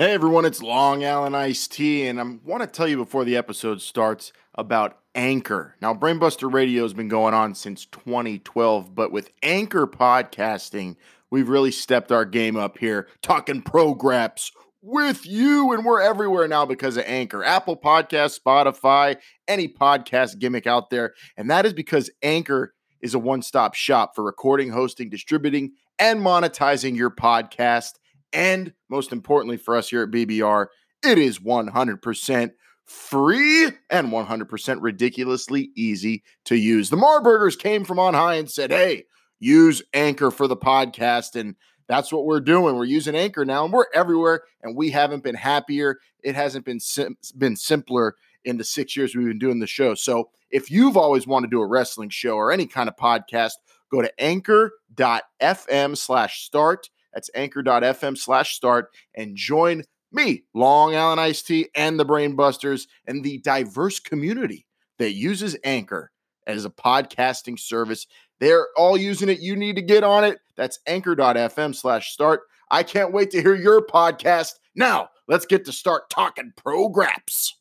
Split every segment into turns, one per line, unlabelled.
Hey everyone, it's Long Island Iced Tea, and I want to tell you before the episode starts about Anchor. Now, Brainbuster Radio has been going on since 2012, but with Anchor podcasting, we've really stepped our game up here, talking pro programs with you, and we're everywhere now because of Anchor. Apple Podcast, Spotify, any podcast gimmick out there, and that is because Anchor is a one-stop shop for recording, hosting, distributing, and monetizing your podcast and most importantly for us here at BBR, it is 100% free and 100% ridiculously easy to use. The Marburgers came from on high and said, hey, use Anchor for the podcast. And that's what we're doing. We're using Anchor now and we're everywhere. And we haven't been happier. It hasn't been, sim- been simpler in the six years we've been doing the show. So if you've always wanted to do a wrestling show or any kind of podcast, go to anchor.fm slash start that's anchor.fm slash start and join me, Long Island Iced Tea, and the Brain Busters, and the diverse community that uses Anchor as a podcasting service. They're all using it. You need to get on it. That's anchor.fm slash start. I can't wait to hear your podcast. Now, let's get to start talking programs.
Uh,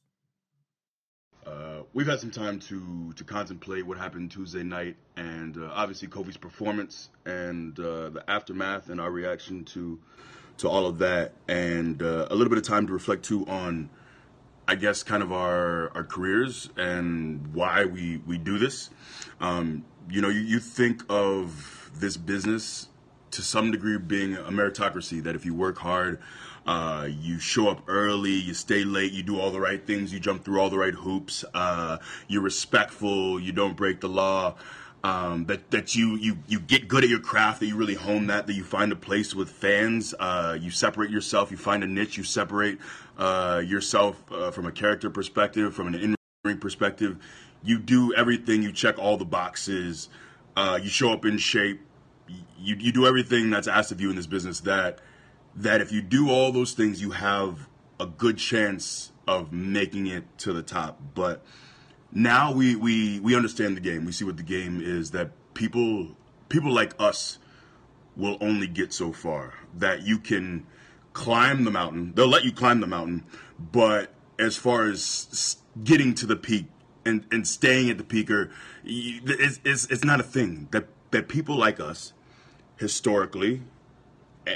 we've had some time to to contemplate what happened Tuesday night, and uh, obviously Kofi's performance and uh, the aftermath and our reaction to to all of that, and uh, a little bit of time to reflect too on, I guess, kind of our our careers and why we we do this. Um, you know, you, you think of this business to some degree being a meritocracy that if you work hard uh, you show up early, you stay late, you do all the right things, you jump through all the right hoops, uh, you're respectful, you don't break the law. Um, that that you you you get good at your craft, that you really hone that, that you find a place with fans, uh, you separate yourself, you find a niche, you separate uh, yourself uh, from a character perspective, from an in-ring perspective. You do everything, you check all the boxes, uh, you show up in shape, you you do everything that's asked of you in this business that that if you do all those things, you have a good chance of making it to the top. But now we, we, we understand the game. We see what the game is that people people like us will only get so far. That you can climb the mountain. They'll let you climb the mountain, but as far as getting to the peak and, and staying at the peak, or it's, it's, it's not a thing. That that people like us historically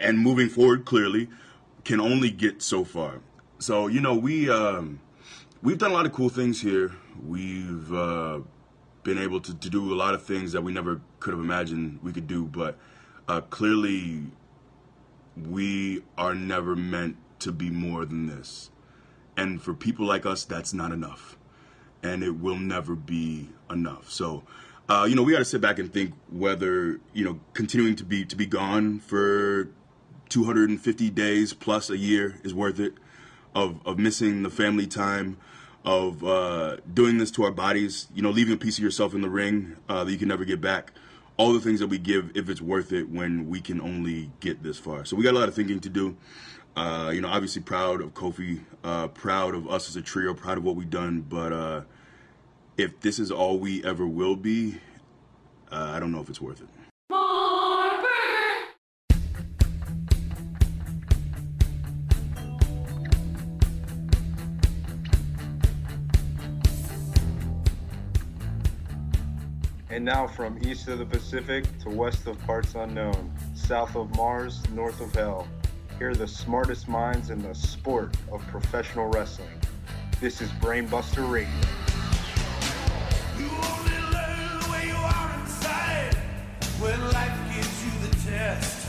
and moving forward clearly can only get so far. So you know we um, we've done a lot of cool things here. We've uh, been able to, to, do a lot of things that we never could have imagined we could do, but uh, clearly we are never meant to be more than this. And for people like us, that's not enough, and it will never be enough. So. Uh, you know, we got to sit back and think whether you know continuing to be to be gone for 250 days plus a year is worth it of, of missing the family time of uh, doing this to our bodies you know leaving a piece of yourself in the ring uh, that you can never get back. All the things that we give if it's worth it when we can only get this far. So we got a lot of thinking to do. Uh, you know obviously proud of kofi uh, proud of us as a trio proud of what we've done but uh, if this is all we ever will be uh, i don't know if it's worth it
And now from east of the Pacific to west of parts unknown, south of Mars, north of hell, here are the smartest minds in the sport of professional wrestling. This is Brainbuster Radio. when life gives you the test.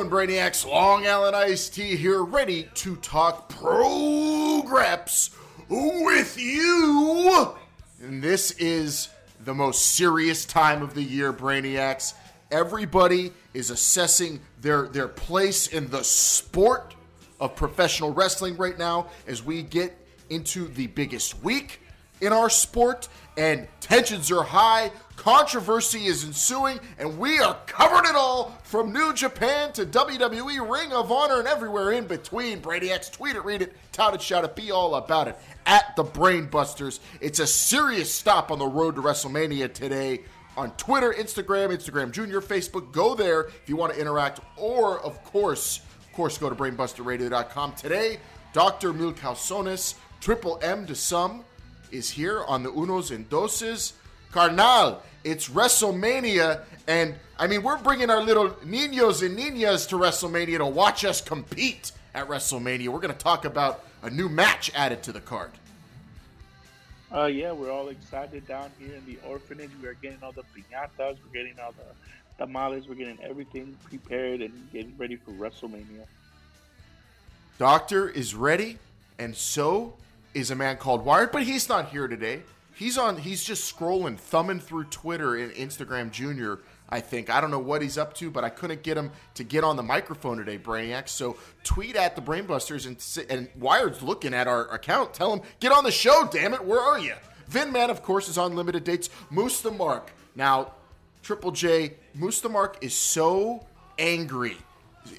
Doing, Brainiacs? Long Island Iced Tea here, ready to talk progress with you. And this is the most serious time of the year, Brainiacs. Everybody is assessing their, their place in the sport of professional wrestling right now as we get into the biggest week in our sport, and tensions are high, controversy is ensuing, and we are covering it all from New Japan to WWE, Ring of Honor, and everywhere in between. Brady X, tweet it, read it, tout it, shout it, be all about it at the Brainbusters. It's a serious stop on the road to WrestleMania today. On Twitter, Instagram, Instagram Junior, Facebook, go there if you want to interact, or of course, of course, go to brainbusterradio.com today. Dr. Milcalsones, Triple M to some, is here on the Unos and Doses. Carnal, it's WrestleMania, and I mean, we're bringing our little niños and niñas to WrestleMania to watch us compete at WrestleMania. We're going to talk about a new match added to the card.
Uh, yeah, we're all excited down here in the orphanage. We're getting all the piñatas, we're getting all the tamales, we're getting everything prepared and getting ready for WrestleMania.
Doctor is ready, and so is a man called Wired, but he's not here today. He's on. He's just scrolling, thumbing through Twitter and Instagram Junior. I think I don't know what he's up to, but I couldn't get him to get on the microphone today, Brainiac. So tweet at the Brainbusters and and Wired's looking at our account. Tell him get on the show. Damn it, where are you? Vin Man, of course, is on limited dates. Moose the Mark. Now, Triple J, Moose the Mark is so angry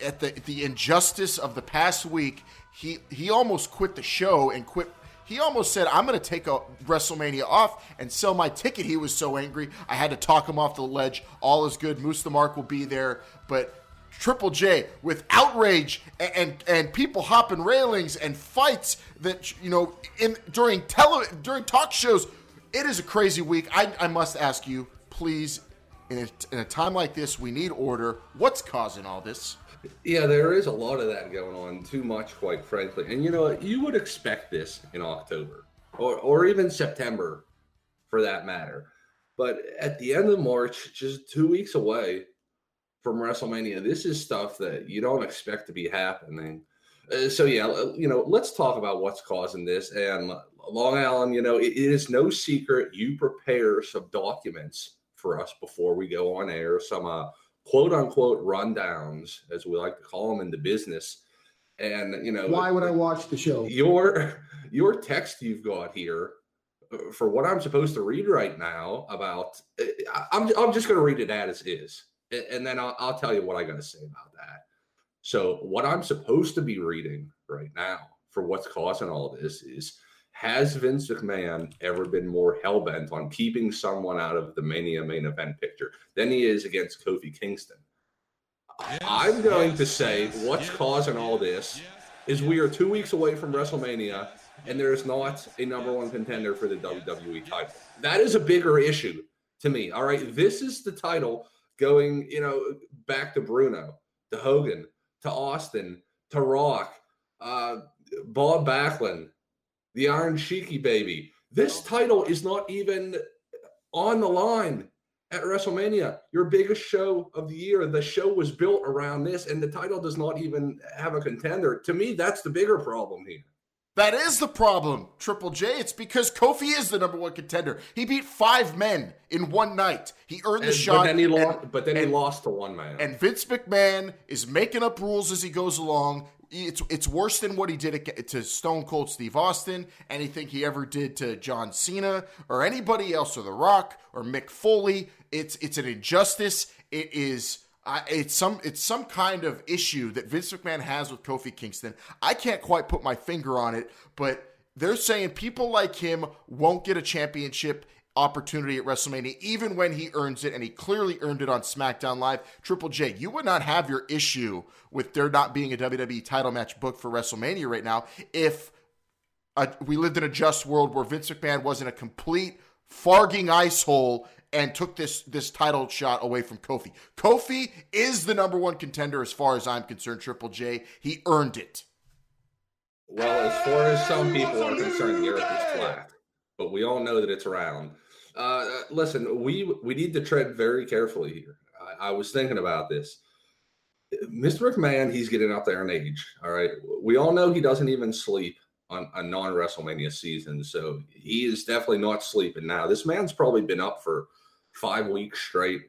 at the the injustice of the past week. He he almost quit the show and quit he almost said, I'm going to take a WrestleMania off and sell my ticket. He was so angry. I had to talk him off the ledge. All is good. Moose the Mark will be there. But Triple J with outrage and, and, and people hopping railings and fights that you know in during tele during talk shows. It is a crazy week. I, I must ask you, please, in a, in a time like this, we need order. What's causing all this?
Yeah, there is a lot of that going on. Too much, quite frankly. And you know, you would expect this in October or, or even September, for that matter. But at the end of March, just two weeks away from WrestleMania, this is stuff that you don't expect to be happening. Uh, so yeah, you know, let's talk about what's causing this. And Long Island, you know, it, it is no secret you prepare some documents for us before we go on air. Some uh, quote unquote rundowns, as we like to call them in the business. And you know,
why would I watch the show?
Your your text you've got here uh, for what I'm supposed to read right now about. Uh, I'm I'm just going to read it as is, and then I'll, I'll tell you what I got to say about that. So what I'm supposed to be reading right now for what's causing all this is has Vince McMahon ever been more hellbent on keeping someone out of the Mania main event picture than he is against Kofi Kingston? Yes, I'm going yes, to say yes, what's causing all this is we are two weeks away from WrestleMania and there is not a number one contender for the WWE title. That is a bigger issue to me. All right. This is the title going, you know, back to Bruno, to Hogan, to Austin, to Rock, uh, Bob Backlund, the Iron Sheiky baby. This oh. title is not even on the line at WrestleMania, your biggest show of the year. The show was built around this, and the title does not even have a contender. To me, that's the bigger problem here.
That is the problem, Triple J. It's because Kofi is the number one contender. He beat five men in one night. He earned the
and,
shot.
But then, he, lost, but then and, he lost to one man.
And Vince McMahon is making up rules as he goes along it's it's worse than what he did to Stone Cold Steve Austin, anything he ever did to John Cena or anybody else, or The Rock or Mick Foley. It's it's an injustice. It is. Uh, it's some it's some kind of issue that Vince McMahon has with Kofi Kingston. I can't quite put my finger on it, but they're saying people like him won't get a championship opportunity at WrestleMania, even when he earns it, and he clearly earned it on SmackDown Live. Triple J, you would not have your issue with there not being a WWE title match booked for WrestleMania right now if uh, we lived in a just world where Vince McMahon wasn't a complete farging ice hole and took this this title shot away from Kofi. Kofi is the number one contender as far as I'm concerned. Triple J, he earned it.
Well, as far as some people are concerned, the earth is flat, but we all know that it's round. Uh, listen, we we need to tread very carefully here. I, I, was thinking about this. Mr. McMahon, he's getting up there in age. All right, we all know he doesn't even sleep on a non WrestleMania season, so he is definitely not sleeping now. This man's probably been up for five weeks straight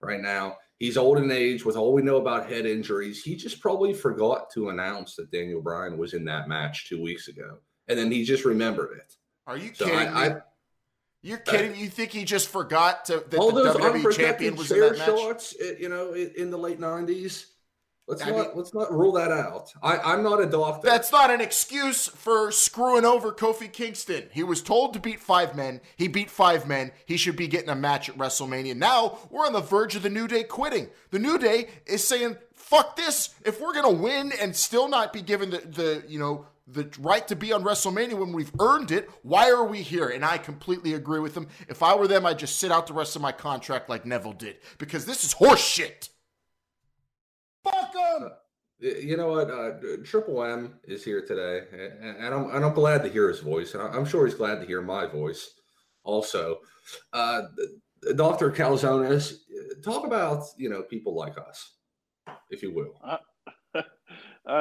right now. He's old in age. With all we know about head injuries, he just probably forgot to announce that Daniel Bryan was in that match two weeks ago, and then he just remembered it.
Are you
So
kidding
I-
me?
I-
You're kidding? you think he just forgot to, that
all
the
those
WWE champion was in that match?
shots, eh, you know, in the late '90s. Let's
I
not
mean-
let's not rule that out. I, I'm not a doctor.
That's not an excuse for screwing over Kofi Kingston. He was told to beat five men. He beat five men. He should be getting a match at WrestleMania. Now we're on the verge of the New Day quitting. The New Day is saying, "Fuck this! If we're gonna win and still not be given the, the you know the right to be on WrestleMania when we've earned it, why are we here?" And I completely agree with them. If I were them, I'd just sit out the rest of my contract like Neville did because this is horse shit. Fuck them.
You know what? Uh, Triple M is here today, a- a- and I'm and I'm glad to hear his voice, and I- I'm sure he's glad to hear my voice also. Uh, Dr. Calzones, uh, talk about you know people like us, if you will.
uh,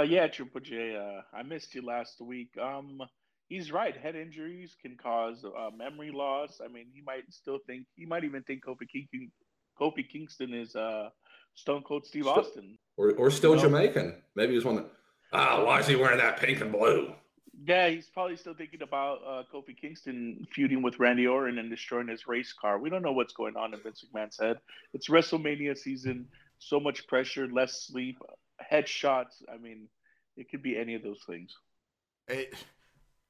yeah, Triple J. Uh, I missed you last week. Um, he's right. Head injuries can cause uh, memory loss. I mean, he might still think he might even think Kofi King, Kofi Kingston is uh, Stone Cold Steve
Sto-
Austin.
Or or still
No.
Jamaican. Maybe he's one that. Ah, why is he wearing that pink and blue?
Yeah, he's probably still thinking about uh, Kofi Kingston feuding with Randy Orton and destroying his race car. We don't know what's going on in Vince McMahon's head. It's WrestleMania season. So much pressure, less sleep, headshots. I mean, it could be any of those things.
It,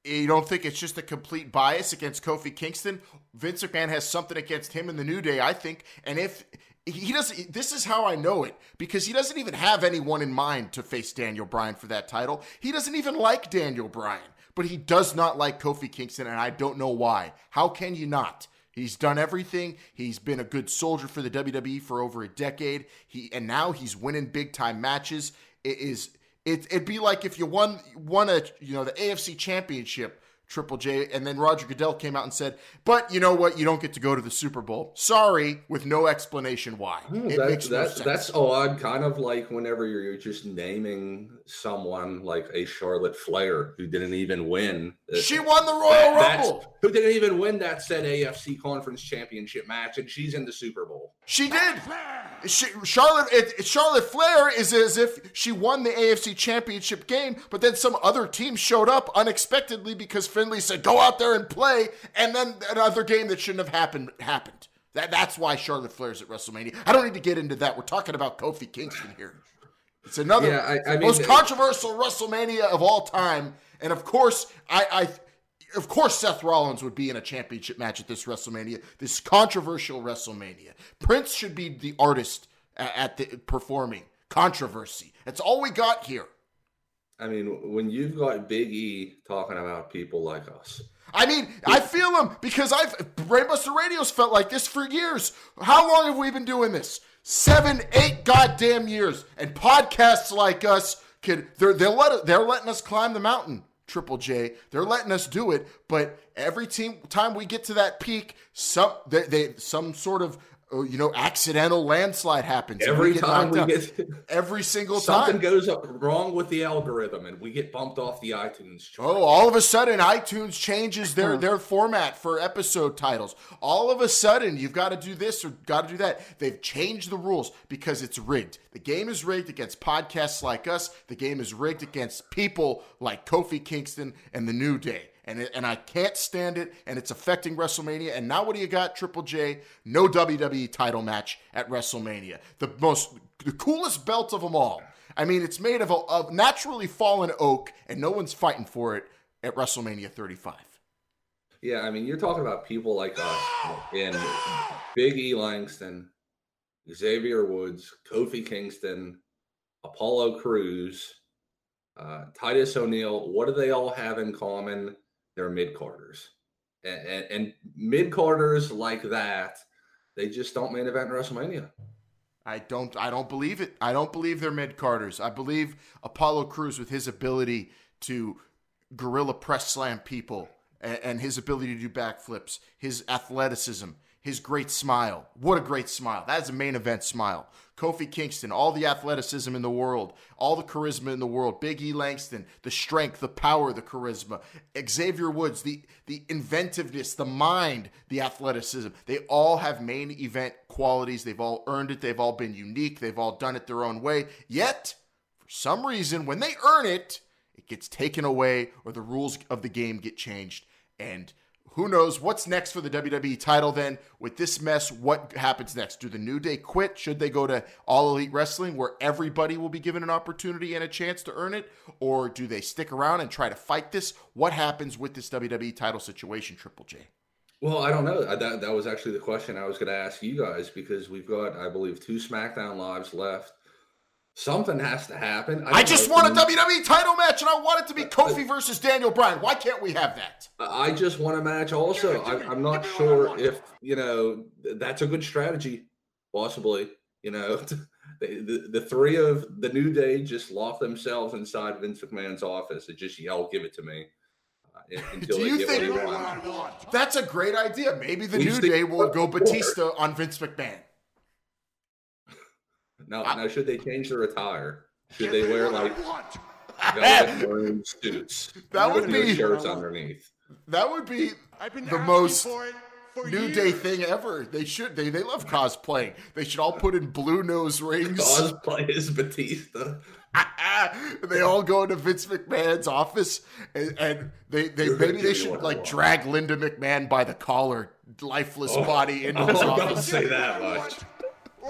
you don't think it's just a complete bias against Kofi Kingston? Vince McMahon has something against him in the New Day, I think. And if he doesn't, this is how I know it because he doesn't even have anyone in mind to face Daniel Bryan for that title. He doesn't even like Daniel Bryan, but he does not like Kofi Kingston, and I don't know why. How can you not? He's done everything. He's been a good soldier for the WWE for over a decade. He and now he's winning big time matches. It is it, it'd be like if you won won a you know the AFC Championship, Triple J, and then Roger Goodell came out and said, "But you know what? You don't get to go to the Super Bowl. Sorry," with no explanation why.
Hmm,
it
that-
makes no.
That's odd. Kind of like whenever you're just naming someone like a Charlotte Flair who didn't even win.
she won the Royal
that-
Rumble.
Who didn't even win that said AFC Conference Championship match, and she's in the Super Bowl.
She did. She, Charlotte it, Charlotte Flair is as if she won the AFC Championship game, but then some other team showed up unexpectedly because Finlay said, "Go out there and play," and then another game that shouldn't have happened happened. That, that's why Charlotte Flair's at WrestleMania. I don't need to get into that. We're talking about Kofi Kingston here. It's another
Yeah, I- I
the
mean,
most controversial WrestleMania of all time, and of course, I, I of course, Seth Rollins would be in a championship match at this WrestleMania, this controversial WrestleMania. Prince should be the artist at the performing controversy. That's all we got here.
I mean, when you've got Big E talking about people like us,
I mean, I feel him because I've Brainbuster Radio's felt like this for years. How long have we been doing this? Seven, eight goddamn years. And podcasts like us could they're they're let they're letting us climb the mountain. Triple J, they're letting us do it. But every team time we get to that peak, some they, they some sort of Oh, you know accidental landslide happens.
every
get
time we
out.
get
every single
something
time.
goes up wrong with the algorithm, and we get bumped off the iTunes chart.
Oh, all of a sudden iTunes changes their uh-huh. their format for episode titles. All of a sudden you've got to do this or got to do that. They've changed the rules because it's rigged. The game is rigged against podcasts like us. The game is rigged against people like Kofi Kingston and the New Day. And, it, and I can't stand it, and it's affecting WrestleMania. And now what do you got, Triple J? No WWE title match at WrestleMania. The most, the coolest belt of them all. I mean, it's made of a of naturally fallen oak, and no one's fighting for it at WrestleMania 35.
Yeah, I mean, you're talking about people like us in Big E Langston, Xavier Woods, Kofi Kingston, Apollo Crews, uh, Titus O'Neil. What do they all have in common? They're mid carders, and, and, and mid carders like that, they just don't main event in WrestleMania.
I don't I don't believe it. I don't believe they're mid carders. I believe Apollo Crews with his ability to gorilla press slam people and, and his ability to do backflips, his athleticism, his great smile. What a great smile. That is a main event smile. Kofi Kingston, all the athleticism in the world, all the charisma in the world. Big E Langston, the strength, the power, the charisma. Xavier Woods, the, the inventiveness, the mind, the athleticism. They all have main event qualities. They've all earned it. They've all been unique. They've all done it their own way. Yet, for some reason, when they earn it, it gets taken away or the rules of the game get changed. And who knows what's next for the WWE title then? With this mess, what happens next? Do the New Day quit? Should they go to All Elite Wrestling where everybody will be given an opportunity and a chance to earn it? Or do they stick around and try to fight this? What happens with this WWE title situation, Triple J?
Well, I don't know. That, that was actually the question I was going to ask you guys because we've got, I believe, two SmackDown lives left. Something has to happen.
I, I just want a WWE title match, and I want it to be Kofi versus Daniel Bryan. Why can't we have that?
I just want a match. Also, I, am not sure if you know that's a good strategy. Possibly, you know, the, the, the three of the New Day just lock themselves inside Vince McMahon's office and just yell, "Give it to me."
Uh, Do you think that's a great idea? Maybe the New Day will go Batista on Vince McMahon.
Now, I, now should they change their attire? Should they wear like velvet maroon suits?
That would be
shirts underneath.
That would be the most New years. Day thing ever. They should. They they love cosplaying. They should all put in blue nose rings.
Cosplay as Batista.
they all go into Vince McMahon's office, and, and they, they maybe they should like drag Linda McMahon by the collar, lifeless oh, body into
oh,
his office.
Don't say that much.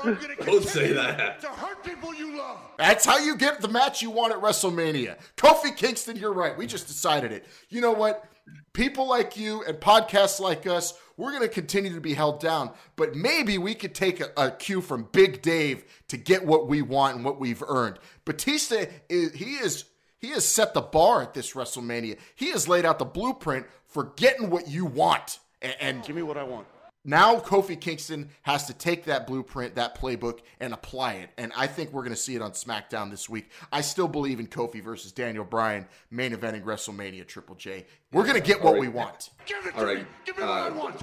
Don't say that.
To hurt people you love.
That's how you get the match you want at WrestleMania. Kofi Kingston, you're right. We just decided it. You know what? People like you and podcasts like us, we're going to continue to be held down, but maybe we could take a, a, cue from Big Dave to get what we want and what we've earned. Batista is he is he has set the bar at this WrestleMania. He has laid out the blueprint for getting what you want. And, and
give me what I want.
Now Kofi Kingston has to take that blueprint, that playbook, and apply it. And I think we're going to see it on SmackDown this week. I still believe in Kofi versus Daniel Bryan main eventing WrestleMania Triple J. We're going to get what right. we want.
Give it All right. me. Give me what uh, I want.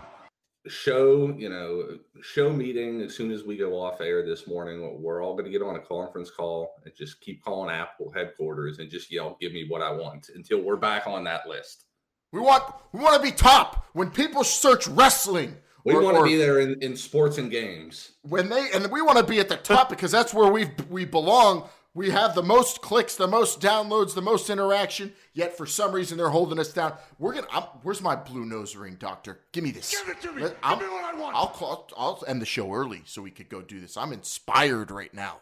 Show, you know, show meeting as soon as we go off air this morning. We're all going to get on a conference call and just keep calling Apple headquarters and just yell, "Give me what I want" until we're back on that list.
We want we want to be top. When people search wrestling,
we want to be there in, in sports and games.
When they and we want to be at the top because that's where we we belong. We have the most clicks, the most downloads, the most interaction. Yet for some reason they're holding us down. We're gonna. I'm, where's my blue nose ring, Doctor? Give me this.
Give it to me. Let, Give me what I want.
I'll call. I'll end the show early so we could go do this. I'm inspired right now.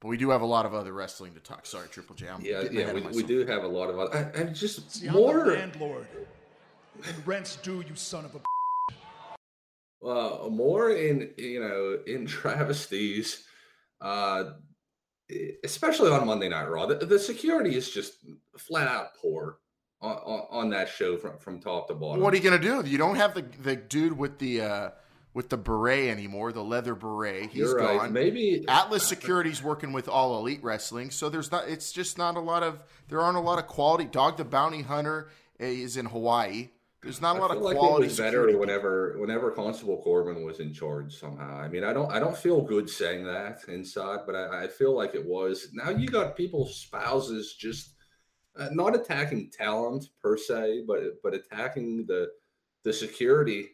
But we do have a lot of other wrestling to talk. Sorry, Triple J. I'm
yeah, yeah. We, we do have a lot of other. And just
See,
more.
I'm the landlord. And rent's due, you son of a.
uh, more in you know in travesties, uh, especially on Monday Night Raw. The, the security is just flat out poor on, on, on, that show from from top to bottom.
What are you gonna do? You don't have the the dude with the. Uh with the beret anymore, the leather beret. He's You're gone. Right.
Maybe
Atlas Security's working with All Elite Wrestling, so there's not. It's just not a lot of. There aren't a lot of quality. Dog the Bounty Hunter is in Hawaii. There's not a lot of like quality. It was
better whenever whenever Constable Corbin was in charge somehow. I mean, I don't I don't feel good saying that inside, but I, I feel like it was. Now you got people's spouses just uh, not attacking talent per se, but but attacking the the security.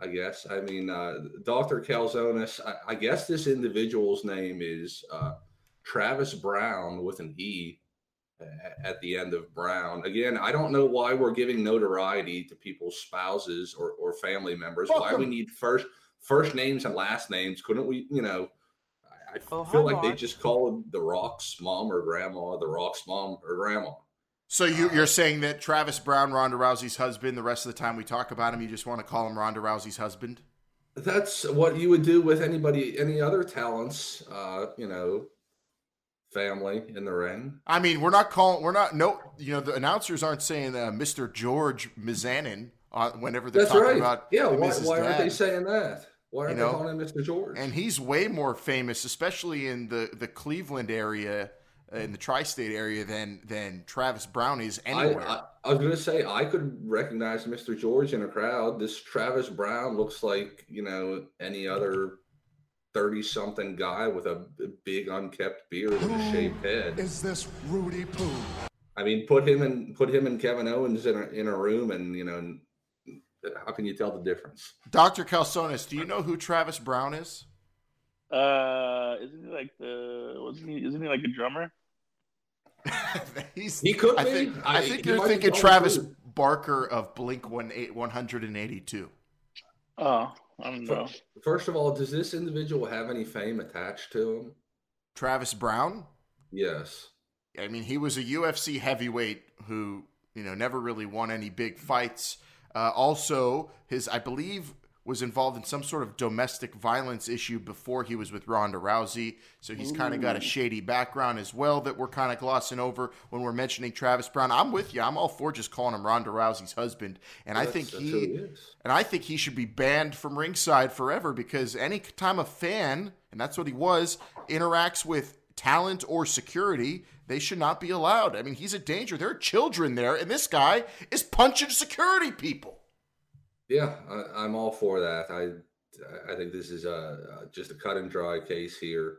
I guess. I mean, uh, Doctor Calzones. I, I, guess this individual's name is uh, Travis Browne with an E at the end of Brown. Again, I don't know why we're giving notoriety to people's spouses or, or family members. Welcome. Why we need first first names and last names? Couldn't we, you know? I, oh, feel like they just call the Rock's mom or grandma the Rock's mom or grandma.
So you, you're saying that Travis Browne, Ronda Rousey's husband, the rest of the time we talk about him, you just want to call him Ronda Rousey's husband?
That's what you would do with anybody, any other talents. Uh, you know, family in the ring.
I mean, we're not calling. We're not. No, you know, the announcers aren't saying uh, Mr. George Mizanin uh, whenever they're
That's
talking
right.
about.
Yeah, why, why aren't they saying that? Why are you they calling him Mr. George?
And he's way more famous, especially in the the Cleveland area. in the tri-state area than than Travis Browne is
I,
anywhere.
I, I was gonna say I could recognize Mr. George in a crowd. This Travis Browne looks like you know any other thirty-something guy with a big unkept beard and a shaved head.
Is this Rudy Poo?
I mean, put him and put him and Kevin Owens in a in a room, and you know, how can you tell the difference?
Dr. Calzones, do you know who Travis Browne is?
Uh, isn't he like the? Wasn't he? Isn't he like a drummer?
He's,
He could
I
be.
think, I,
I-
think you're thinking Travis
the.
Barker of Blink One Eight One Hundred and Eighty Two.
Oh, I don't know.
First of all, does this individual have any fame attached to him?
Travis Browne.
Yes.
I mean, he was a UFC heavyweight who, you know, never really won any big fights. Uh, also, his, I believe, was involved in some sort of domestic violence issue before he was with Ronda Rousey. So he's kind of got a shady background as well that we're kind of glossing over when we're mentioning Travis Browne. I'm with you. I'm all for just calling him Ronda Rousey's husband, and I think he
he
and I think he should be banned from ringside forever because any time a fan, and that's what he was, interacts with talent or security, they should not be allowed. I mean, he's a danger. There are children there, and this guy is punching security people.
Yeah, I, I'm all for that. I I think this is a, just a cut and dry case here.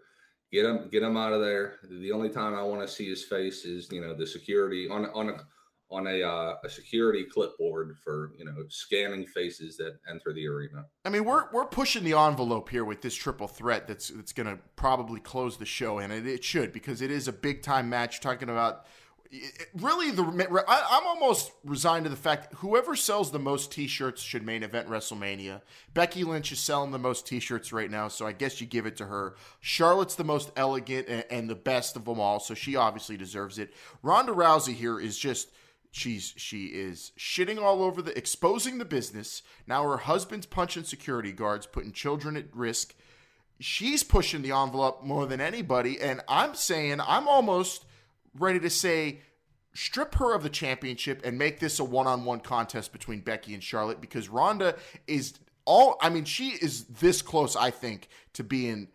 Get him get him out of there. The only time I want to see his face is you know the security on on a on a uh, a security clipboard for you know scanning faces that enter the arena.
I mean, we're we're pushing the envelope here with this triple threat that's that's going to probably close the show, and it, it should because it is a big time match. Talking about really the I, I'm almost resigned to the fact whoever sells the most T-shirts should main event WrestleMania. Becky Lynch is selling the most T-shirts right now, so I guess you give it to her. Charlotte's the most elegant and, and the best of them all, so she obviously deserves it. Ronda Rousey here is just she's she is shitting all over the exposing the business. Now her husband's punching security guards, putting children at risk. She's pushing the envelope more than anybody, and I'm saying I'm almost ready to say strip her of the championship and make this a one-on-one contest between Becky and Charlotte because Ronda is all I mean she is this close I think to being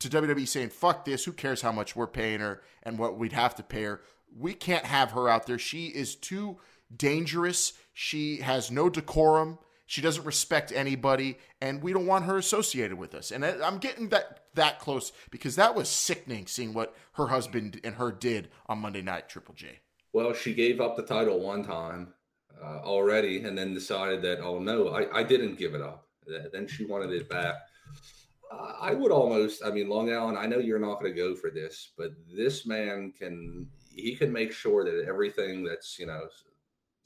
to WWE saying fuck this who cares how much we're paying her and what we'd have to pay her? We can't have her out there. She is too dangerous. She has no decorum she doesn't respect anybody and we don't want her associated with us and I'm getting that that close because that was sickening seeing what her husband and her did on Monday night Triple J
Well, she gave up the title one time uh, already, and then decided that oh no, I, I didn't give it up. Then she wanted it back. Uh, I would almost, I mean, Long Island. I know you're not going to go for this, but this man can he can make sure that everything that's you know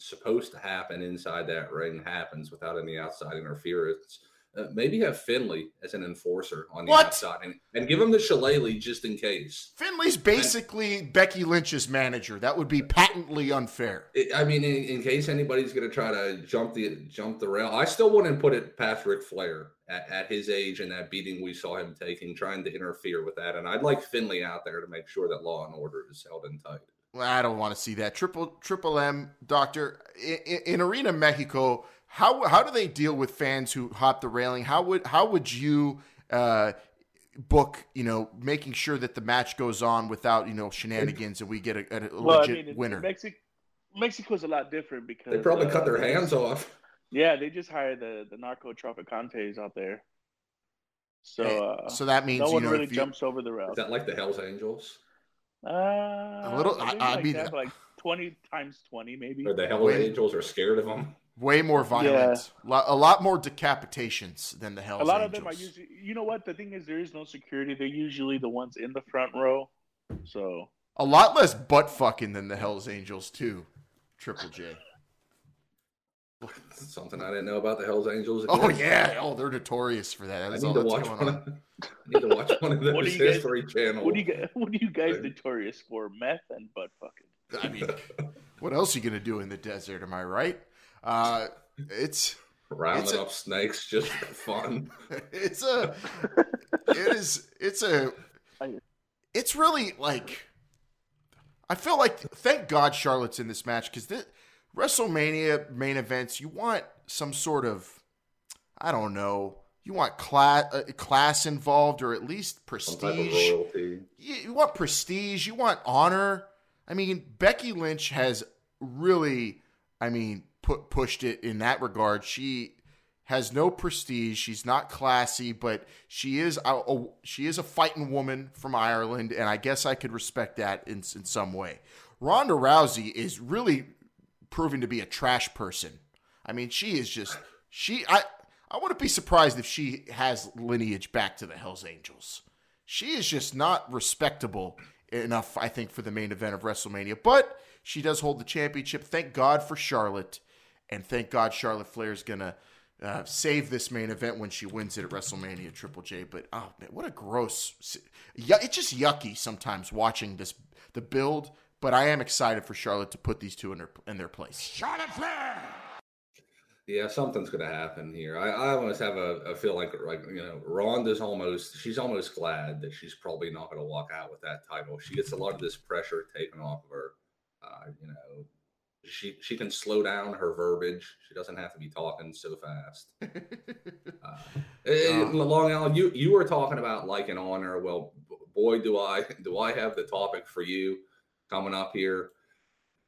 supposed to happen inside that ring happens without any outside interference. Uh, maybe have Finlay as an enforcer on the
What?
outside and, and give him the shillelagh just in case.
Finlay's basically Becky Lynch's manager that would be patently unfair
It, I mean, in, in case anybody's going to try to jump the jump the rail, I still wouldn't put it past Ric Flair at, at his age and that beating we saw him taking, trying to interfere with that. And I'd like Finley out there to make sure that law and order is held in tight.
Well, I don't want to see that. Triple Triple M Doctor in, in Arena Mexico. How how do they deal with fans who hop the railing? How would how would you uh, book? You know, making sure that the match goes on without you know shenanigans and we get a, a
Well, I
legit
mean,
winner.
in Mexico, Mexico's a lot different because
They probably
uh,
cut their hands off.
Yeah, they just hired the the narco traficantes out there. So, uh,
so that means
no
you
one
know
really
you,
jumps over the rail.
Is that like the Hell's Angels
Uh,
little- I- I
like
mean-
that, like twenty times twenty, maybe.
or the Hell's
Wait.
Angels are scared of them?
way more violent, Lo- a lot more decapitations than the Hell's
a lot
Angels.
of them are usually. You know what? The thing is, there is no security. They're usually the ones in the front row. So
a lot less butt fucking than the Hell's Angels too. Triple J.
Something I didn't know about the Hell's Angels.
Oh yeah, oh they're notorious for that.
I need
all
to
that's
watch
going
one.
on.
Of, I need to watch one of
What
those
do you guys-
History Channel.
what do you guys? What are you guys notorious for? Meth and butt fucking.
I mean, what else are you gonna do in the desert? Am I right? Uh, it's
Rounding
It's a-
up snakes just for fun.
it's a it is it's a it's really like I feel like thank God Charlotte's in this match because this WrestleMania main events you want some sort of I don't know you want class uh, class involved or at least
Some type of
prestige. You, you want prestige. You want honor. I mean, Becky Lynch has really, I mean, put pushed it in that regard. She has no prestige. She's not classy, but she is a, a- she is a fighting woman from Ireland, and I guess I could respect that in in some way. Ronda Rousey is really proving to be a trash person. I mean, she is just she. I I wouldn't be surprised if she has lineage back to the Hell's Angels. She is just not respectable enough, I think, for the main event of WrestleMania. But she does hold the championship. Thank God for Charlotte, and thank God Charlotte Flair is gonna uh, save this main event when she wins it at WrestleMania Triple J. But oh man, what a gross! It's just yucky sometimes watching this the build. But I am excited for Charlotte to put these two in their in their place.
Charlotte Flair!
Yeah, something's gonna happen here. I, I almost have a, a feel like like you know, Ronda's almost she's almost glad that she's probably not gonna walk out with that title. She gets a lot of this pressure taken off of her. Uh, you know, she she can slow down her verbiage. She doesn't have to be talking so fast. Uh, eh, Long Island, you you were talking about like an honor. Well, b- boy, do I do I have the topic for you coming up here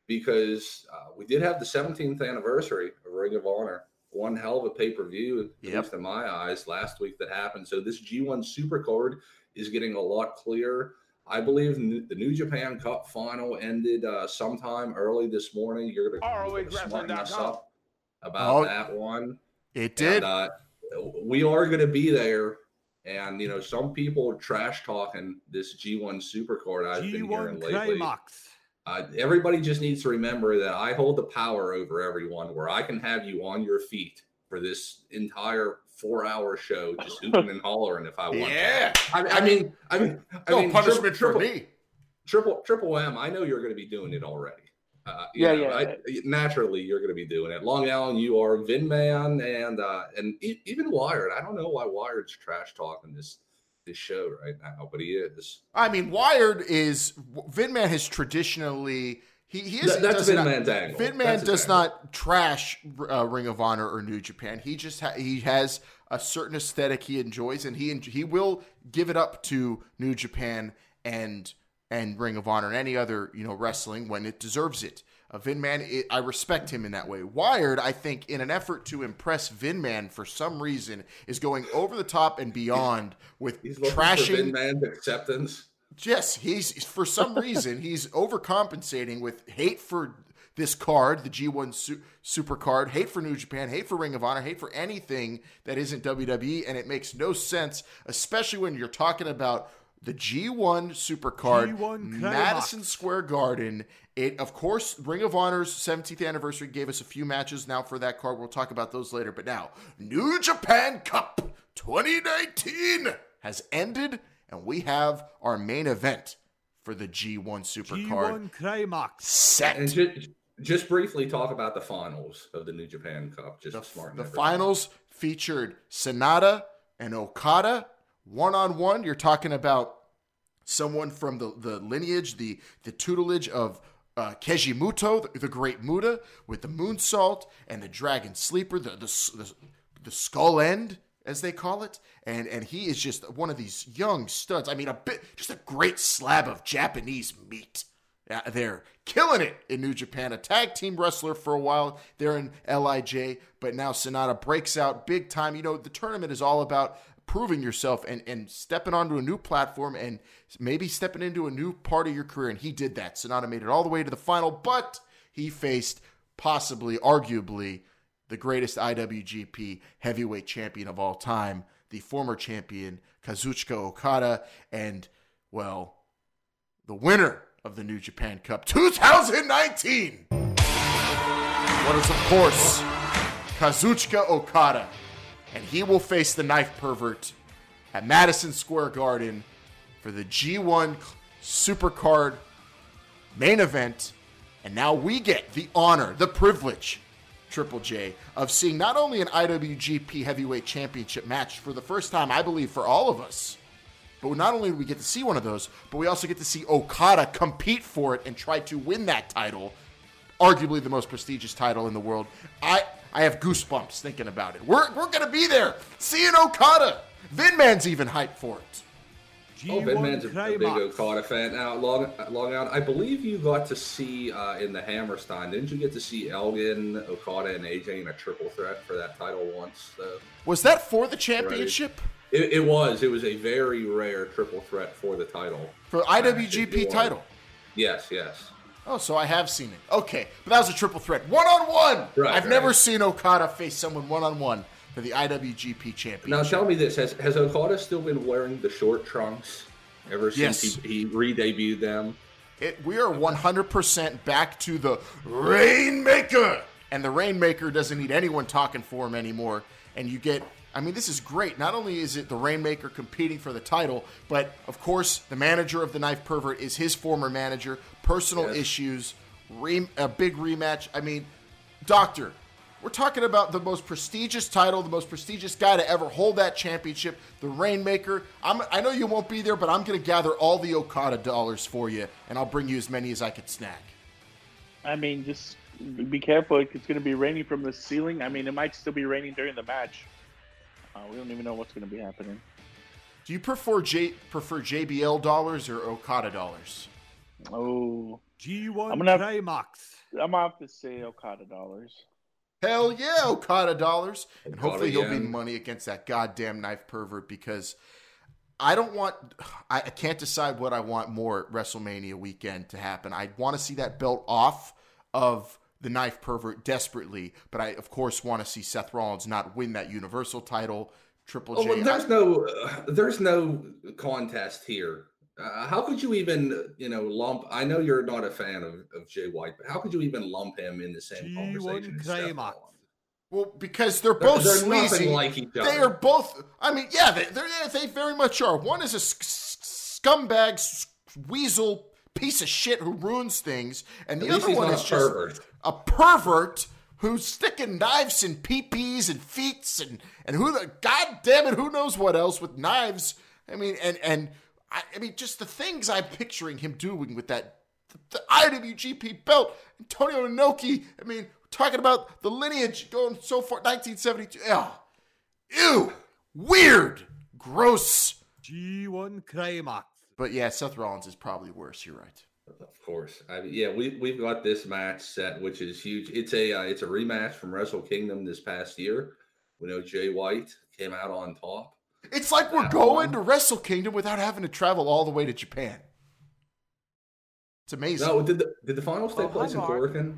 because uh, we did have the 17th anniversary of Ring of Honor. One hell of a pay per view, at
Yep.
least in my eyes, last week that happened. So this G1 Supercard is getting a lot clearer. I believe the New Japan Cup final ended uh, sometime early this morning. You're going to smarten us up about
Oh,
that one.
It did.
And, uh, we are going to be there. And, you know, some people are trash talking this G1 Supercard I've been hearing lately. Uh, everybody just needs to remember that I hold the power over everyone where I can have you on your feet for this entire four hour show, just hooting and hollering if I want.
yeah,
I, I mean, I mean, I
no
mean,
punishment
triple,
for me.
Triple, triple M. I know you're going to be doing it already. Uh,
Yeah,
know,
yeah.
I, naturally, you're going to be doing it. Long Island, you are Vin Man, and uh, and e- even Wired. I don't know why Wired's trash talking this this show right now, but he is.
I mean, Wired is Vin Man has traditionally he he is
That- that's Vin
not-
Man's angle.
Vinman
That's his
does
angle.
not trash uh, Ring of Honor or New Japan. He just ha- he has a certain aesthetic he enjoys, and he en- he will give it up to New Japan and and Ring of Honor and any other you know wrestling when it deserves it. Uh, Vinman, it, I respect him in that way. Wired, I think, in an effort to impress Vinman for some reason, is going over the top and beyond with
He's
trashing
Vin Man's acceptance.
Yes, he's for some reason he's overcompensating with hate for this card, the G1 su- Super card, hate for New Japan, hate for Ring of Honor, hate for anything that isn't WWE, and it makes no sense, especially when you're talking about the G1 Super card,
G1
Madison Square Garden. It, of course, Ring of Honor's 17th anniversary gave us a few matches now for that card. We'll talk about those later. But now, New Japan Cup 2019 has ended, and we have our main event for the G1 Super card
G1 Climax.
set.
And just, just briefly talk about the finals of the New Japan Cup. Just
The,
to smarten
the
everyone.
finals featured Sanada and Okada one on one. You're talking about someone from the, the lineage, the, the tutelage of uh, Keiji Muto, the, the great Muta, with the moonsault and the dragon sleeper, the, the, the, the skull end, as they call it. And, and he is just one of these young studs. I mean, a bit, just a great slab of Japanese meat. Yeah, they're killing it in New Japan. A tag team wrestler for a while there in LIJ, but now Sanada breaks out big time. You know, the tournament is all about proving yourself and, and stepping onto a new platform and maybe stepping into a new part of your career. And he did that. Sanada made it all the way to the final, but he faced possibly, arguably, the greatest IWGP heavyweight champion of all time, the former champion Kazuchika Okada, and, well, the winner of the New Japan Cup 2019 what is, of course, Kazuchika Okada. And he will face the knife pervert at Madison Square Garden for the G1 Supercard main event. And now we get the honor, the privilege, Triple J, of seeing not only an IWGP Heavyweight Championship match for the first time, I believe, for all of us, but not only do we get to see one of those, but we also get to see Okada compete for it and try to win that title, arguably the most prestigious title in the world. I I have goosebumps thinking about it. We're we're gonna be there. Seeing Okada. Vinman's even hyped for it.
Oh, Vinman's a, a big Okada fan. Now, long, long out, I believe you got to see uh, in the Hammerstein. Didn't you get to see Elgin, Okada, and AJ in a triple threat for that title once? Uh,
Was that for the championship?
it, it was. It was a very rare triple threat for the title.
For IWGP title.
Yes, yes.
Oh, so I have seen it. Okay, but that was a triple threat, one on one. I've
right.
never seen Okada face someone one on one for the IWGP championship.
Now, tell me this: Has has Okada still been wearing the short trunks ever since
Yes.
he, he re-debuted them?
It, we are 100% back to the Rainmaker. And the Rainmaker doesn't need anyone talking for him anymore. And you get, I mean, this is great. Not only is it the Rainmaker competing for the title, but of course, the manager of the Knife Pervert is his former manager, personal
Yes.
issues, re, a big rematch. I mean, Doctor, we're talking about the most prestigious title, the most prestigious guy to ever hold that championship, the Rainmaker. I'm, I know you won't be there, but I'm going to gather all the Okada dollars for you, and I'll bring you as many as I could snack.
I mean, just be careful. It's going to be raining from the ceiling. I mean, it might still be raining during the match. Uh, we don't even know what's going to be happening.
Do you prefer J, prefer JBL dollars or Okada dollars?
Oh,
G1
I'm gonna have-
Climax.
I'm gonna have to say Okada dollars.
Hell yeah, Okada dollars. And
Okada
hopefully he'll be money against that goddamn knife pervert because I don't want I, I can't decide what I want more at WrestleMania weekend to happen. I want to see that belt off of the knife pervert desperately, but I of course want to see Seth Rollins not win that universal title. Triple
Oh,
J.
well, there's
I-
no uh, there's no contest here. Uh, how could you even you know lump? I know you're not a fan of, of Jay White, but how could you even lump him in the same
G1
conversation? as Seth
climax.
Rollins?
well, because they're
They're,
both
they're
sleazy.
nothing like each other.
They are both. I mean, yeah, they they're, very much are. One is a s- s- scumbag, s- weasel, piece of shit who ruins things, and the
At
other one is
a
just
pervert.
a pervert who's sticking knives in peepees and feets and and who the god damn it, who knows what else with knives. I mean, and and I, I mean, just the things I'm picturing him doing with that the IWGP belt, Antonio Inoki. I mean, talking about the lineage going so far, 1972. Ugh. Ew, weird, gross.
G1 Climax.
But yeah, Seth Rollins is probably worse. You're right.
Of course, I mean, yeah, we we've got this match set, which is huge. It's a uh, it's a rematch from Wrestle Kingdom this past year. We know Jay White came out on top.
It's like we're going
one.
to Wrestle Kingdom without having to travel all the way to Japan. It's amazing.
No, did the did the finals take
Well,
place in
hang on.
Korakuen?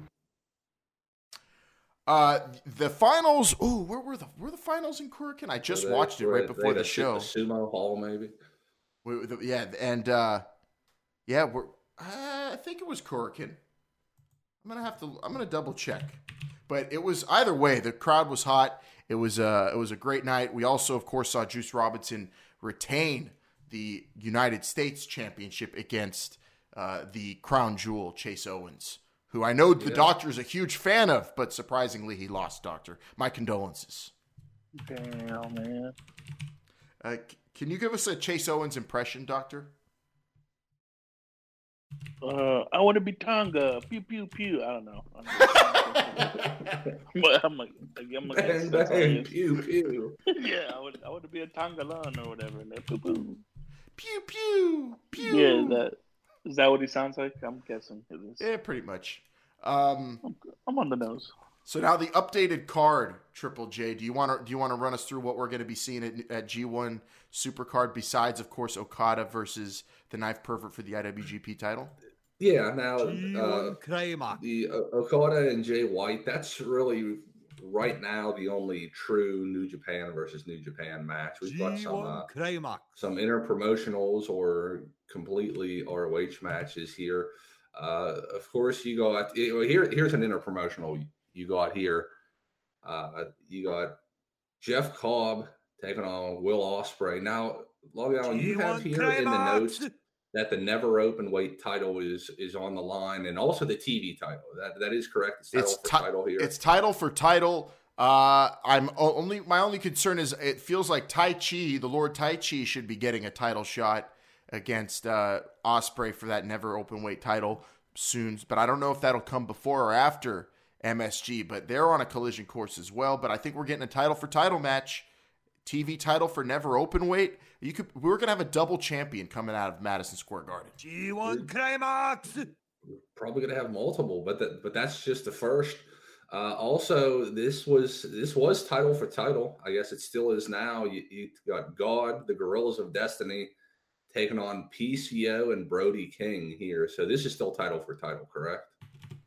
Uh, the finals. Oh, where were the were the finals in Kurikan? I just
they-
watched it right before
at
the show.
Sumo Hall, maybe.
Yeah, and uh, yeah, we're. Uh, I think it was Kurikan. I'm gonna have to. I'm gonna double check, but it was either way. The crowd was hot. It was uh, it was a great night. We also, of course, saw Juice Robinson retain the United States Championship against uh, the crown jewel Chase Owens, who I know the Doctor is a huge fan of, but surprisingly, he lost. Doctor, my condolences.
Damn, man.
Uh, can you give us a Chase Owens impression, Doctor?
Uh, I want to be Tonga. Pew pew pew. I don't know. I don't know. I'm like, I'm like,
Bang,
that's all it
bang, pew, pew.
yeah, I want, I want to be a Tongalan or whatever. And that, pew, pew.
Pew pew pew.
Yeah, is that is that what he sounds like? I'm guessing it is.
Yeah, pretty much. Um,
I'm, I'm on the nose.
so now the updated card, Triple J. Do you want to do you want to run us through what we're going to be seeing at, at G1 Supercard besides, of course, Okada versus the Knife Pervert for the IWGP title?
Yeah, now uh, the uh, Okada and Jay White. That's really right now the only true New Japan versus New Japan match. We've got some uh, some inter promotionals or completely ROH matches here. Uh, of course, you got eh, here. Here's an inter promotional you got here. Uh, you got Jeff Cobb taking on Will Ospreay. Now, Logan, you have here in the notes that the never open weight title is is on the line, and also the TV title. That that is correct. It's title
It's
for
ti-
title here.
It's title for title. Uh, I'm only my only concern is it feels like Taichi, the Lord Taichi, should be getting a title shot against uh, Ospreay for that never open weight title soon. But I don't know if that'll come before or after MSG, but they're on a collision course as well. But I think we're getting a title for title match, TV title for never open weight. You could we're gonna have a double champion coming out of Madison Square Garden.
G1 Climax.
probably going to have multiple, but that but that's just the first. Uh, also, this was this was title for title. I guess it still is now. You, you got God, the Guerrillas of Destiny, taking on PCO and Brody King here. So this is still title for title, correct?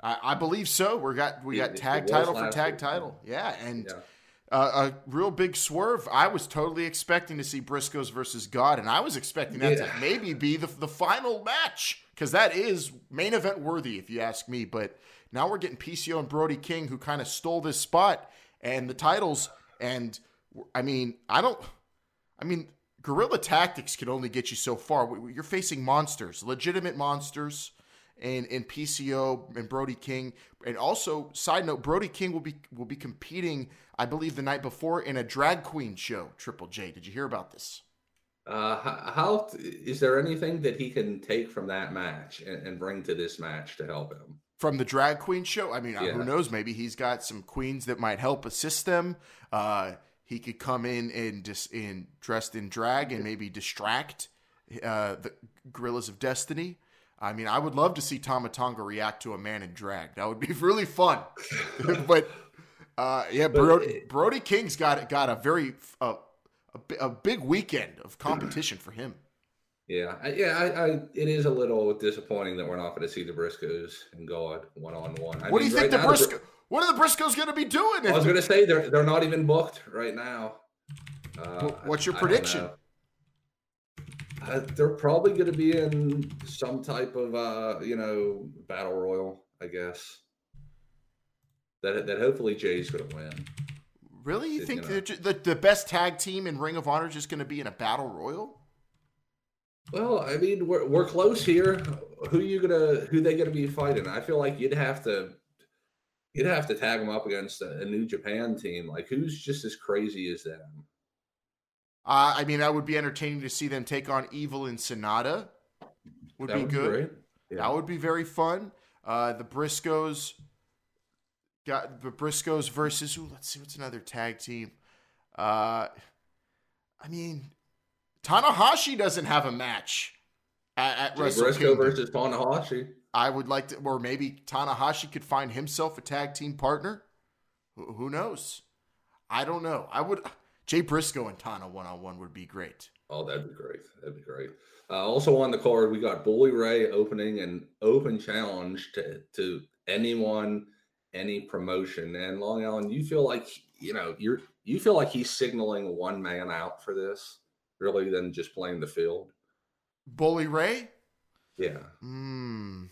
I, I believe so. We got we got
it
tag
was
title for tag
week.
title. Yeah, and
Yeah.
Uh, a real big swerve. I was totally expecting to see Briscoes versus God, and I was expecting that
Yeah.
to maybe be the the final match because that is main event worthy, if you ask me. But now we're getting PCO and Brody King, who kind of stole this spot and the titles. And I mean, I don't. I mean, guerrilla tactics can only get you so far. You're facing monsters, legitimate monsters, and in PCO and Brody King. And also, side note, Brody King will be will be competing, I believe, the night before in a drag queen show. Triple J, did you hear about this?
Uh, how, is there anything that he can take from that match and, and bring to this match to help him?
From the drag queen show, I mean, uh,
Yeah.
who knows? Maybe he's got some queens that might help assist them. Uh, he could come in and just in dressed in drag and maybe distract uh, the Guerrillas of Destiny. I mean, I would love to see Tama Tonga react to a man in drag. That would be really fun. but uh, yeah, Brody, Brody King's got got a very uh, a, a big weekend of competition for him.
Yeah, I, yeah, I, I, it is a little disappointing that we're not going to see the Briscoes and God one on one.
What do you think the Briscoe? What are the Briscoes going to be doing?
I was going to say they're they're not even booked right now. Uh,
what's your prediction?
Know. Uh, they're probably going to be in some type of uh, you know battle royal, I guess. That that hopefully Jay's going to win.
Really? You
you
think
know.
that the, the best tag team in Ring of Honor is just going to be in a battle royal?
Well, I mean, we're we're close here. Who you gonna who they gonna be fighting? I feel like you'd have to you'd have to tag them up against a, a New Japan team. Like who's just as crazy as them?
Uh, I mean, that would be entertaining to see them take on Evil and Sanada. Would
That
be
would
good.
great. Yeah.
That would be very fun. Uh, the Briscoes got the Briscoes versus. Ooh, let's see what's another tag team. Uh, I mean, Tanahashi doesn't have a match at, at
Jay
Wrestle
Briscoe
Kingdom.
versus Tanahashi.
I would like to, or maybe Tanahashi could find himself a tag team partner. Who, who knows? I don't know. I would. Jay Briscoe and Tana one on one would be great.
Oh, that'd be great. That'd be great. Uh, also on the card, we got Bully Ray opening an open challenge to to anyone, any promotion. And Long Island, you feel like you know you're you feel like he's signaling one man out for this, really, than just playing the field.
Bully Ray.
Yeah,
Hmm.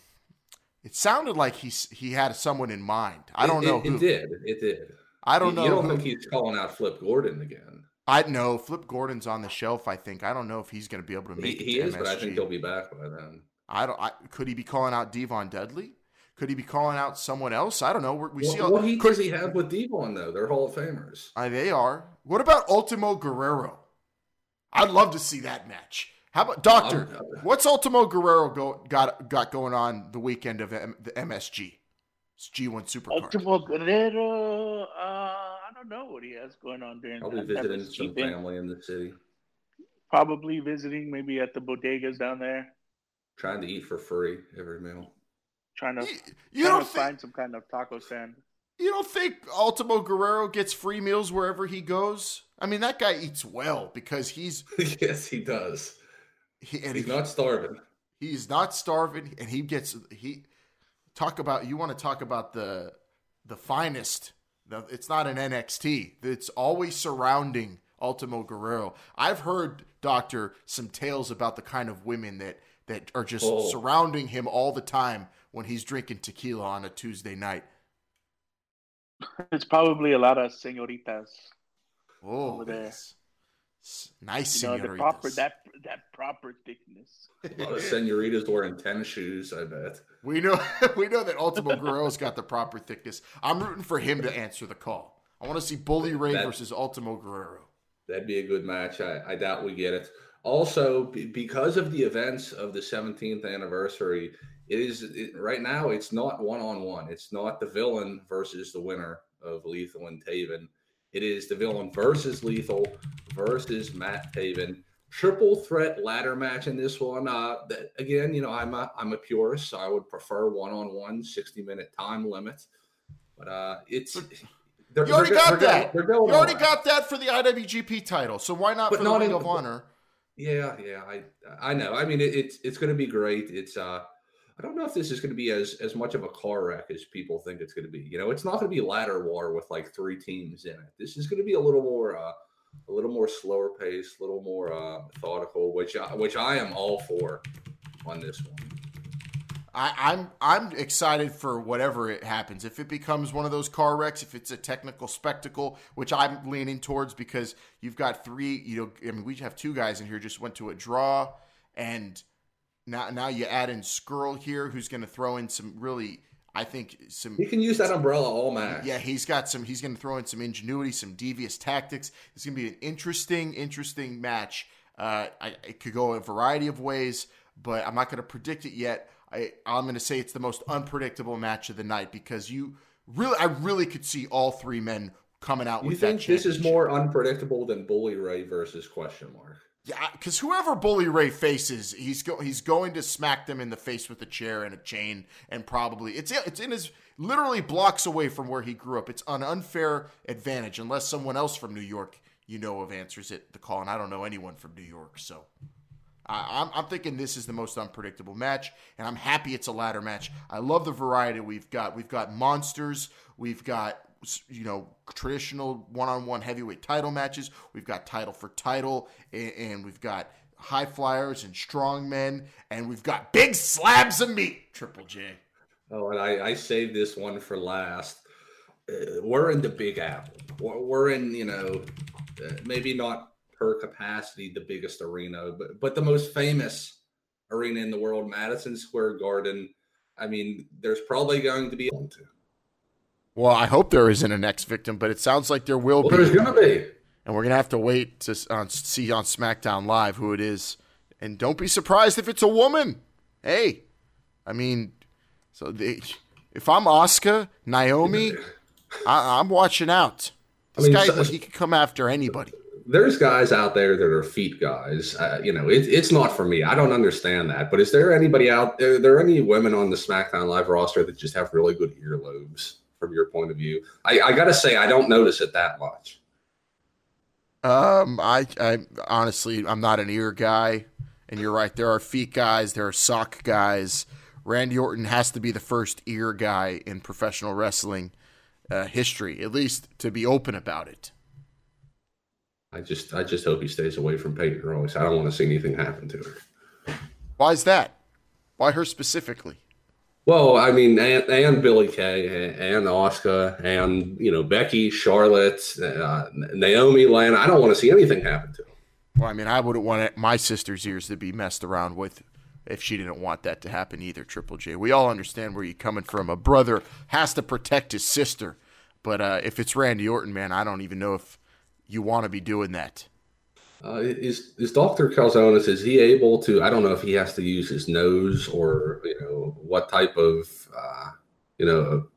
It sounded like he's he had someone in mind. I don't know
It,
who.
it did. It did.
I don't
You-
know.
You don't
who-
think he's calling out Flip Gordon again?
I know Flip Gordon's on the shelf. I think. I don't know if he's going to be able to
He,
make it
he
to
is, but I think he'll be back by then.
I don't. I, could he be calling out D-Von Dudley? Could he be calling out someone else? I don't know. We're, we see.
What,
all-
what he
could
does he have with Devon though? They're Hall of Famers.
Uh, they are. What about Ultimo Guerrero? I'd love to see that match. How about Doctor? What's Ultimo Guerrero go, got got going on the weekend of M, the MSG? It's G1 Supercard.
Ultimo Guerrero. Uh, I don't know what he has going on during
Probably
that
visiting
MSG
some
thing.
family in the city,
Probably visiting, maybe at the bodegas down there,
trying to eat for free every meal.
trying to,
You, you
trying
don't
to
think
find some kind of taco stand.
you don't think Ultimo Guerrero gets free meals wherever he goes? I mean, that guy eats well because he's
yes, he does.
he, and
He's
he-
not starving.
He's not starving, and he gets he talk about. You want to talk about the the finest? It's not an NXT. It's always surrounding Ultimo Guerrero. I've heard Doctor some tales about the kind of women that that are just
Oh.
surrounding him all the time when he's drinking tequila on a Tuesday night.
It's probably a lot of senoritas.
Oh,
Over there.
yes. S- nice
You know, the proper that that proper thickness.
A lot of senoritas wearing tennis shoes. I bet.
We know we know that Ultimo Guerrero's got the proper thickness. I'm rooting for him to answer the call. I want to see Bully Ray
That-
versus Ultimo Guerrero.
That'd be a good match. I, I doubt we get it. Also, be, because of the events of the 17th anniversary, it is it, right now. It's not one on one. It's not the villain versus the winner of Lethal and Taven. It is the villain versus Lethal versus Matt Taven. Triple threat ladder match in this one. Uh, that, again, you know, I'm a I'm a purist, so I would prefer one on one, 60 minute time limit. But uh, it's
you already got that. you already got that for the IWGP title, so why not but for not the Ring in, of Honor?
Yeah, yeah, I I know. I mean, it, it's it's going to be great. It's uh, I don't know if this is going to be as as much of a car wreck as people think it's going to be. You know, it's not going to be ladder war with like three teams in it. This is going to be a little more uh, a little more slower pace, a little more uh, methodical, which I, which I am all for on this one.
I, I'm I'm excited for whatever it happens. If it becomes one of those car wrecks, if it's a technical spectacle, which I'm leaning towards because you've got three. You know, I mean, we have two guys in here just went to a draw, and now now you add in Scurll here, who's going to throw in some really. I think some.
You can use that umbrella all match.
Yeah, he's got some. He's going to throw in some ingenuity, some devious tactics. It's going to be an interesting, interesting match. Uh, I, it could go a variety of ways, but I'm not going to predict it yet. I, I'm going to say it's the most unpredictable match of the night because you really, I really could see all three men coming out with the same.
you think this is more unpredictable than Bully Ray versus question mark?
Yeah, because whoever Bully Ray faces, he's go, he's going to smack them in the face with a chair and a chain, and probably it's it's in his literally blocks away from where he grew up. It's an unfair advantage unless someone else from New York you know of answers it the call, and I don't know anyone from New York, so I'm, I'm thinking this is the most unpredictable match, and I'm happy it's a ladder match. I love the variety we've got. We've got monsters. We've got you know traditional one-on-one heavyweight title matches. We've got title for title, and, we've got high flyers and strong men, and we've got big slabs of meat. Triple J.
Oh, and I, I saved this one for last. Uh, we're in the Big Apple. We're, we're in you know uh, maybe not per capacity the biggest arena, but but the most famous arena in the world, Madison Square Garden. I mean, there's probably going to be.
Well, I hope there isn't a next victim, but it sounds like there will
well,
be.
There's going to be,
and we're going to have to wait to on, see on SmackDown Live who it is. And don't be surprised if it's a woman. Hey, I mean, so they, if I'm Asuka, Naomi, I, am watching out. This I mean, guy, so, he could come after anybody
there's guys out there that are feet guys. Uh, you know, it, it's not for me. I don't understand that. But is there anybody out there? Are there any women on the SmackDown Live roster that just have really good earlobes from your point of view? I, I got to say, I don't notice it that much.
Um, I, I honestly, I'm not an ear guy, and you're right. There are feet guys. There are sock guys. Randy Orton has to be the first ear guy in professional wrestling uh, history, at least to be open about it.
I just I just hope he stays away from Peyton Royce. I don't want to see anything happen to her.
Why is that? Why her specifically?
Well, I mean, and, and Billie Kay and Asuka and you know Becky, Charlotte, uh, Naomi, Lana. I don't want to see anything happen to them.
Well, I mean, I wouldn't want my sister's ears to be messed around with if she didn't want that to happen either. Triple J. We all understand where you're coming from. A brother has to protect his sister, but uh, if it's Randy Orton, man, I don't even know if you want to be doing that.
Uh, is is Doctor Calzones? Is he able to? I don't know if he has to use his nose or you know what type of uh, you know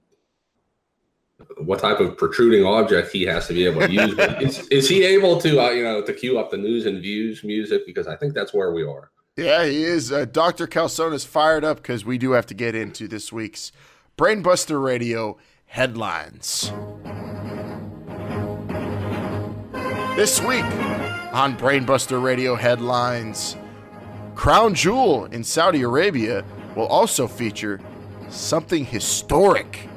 what type of protruding object he has to be able to use. is, is he able to uh, you know to cue up the news and views music? Because I think that's where we are.
Yeah, he is. Uh, Doctor Calzone is fired up because we do have to get into this week's Brainbuster Radio headlines. This week on Brainbuster Radio headlines, Crown Jewel in Saudi Arabia will also feature something historic.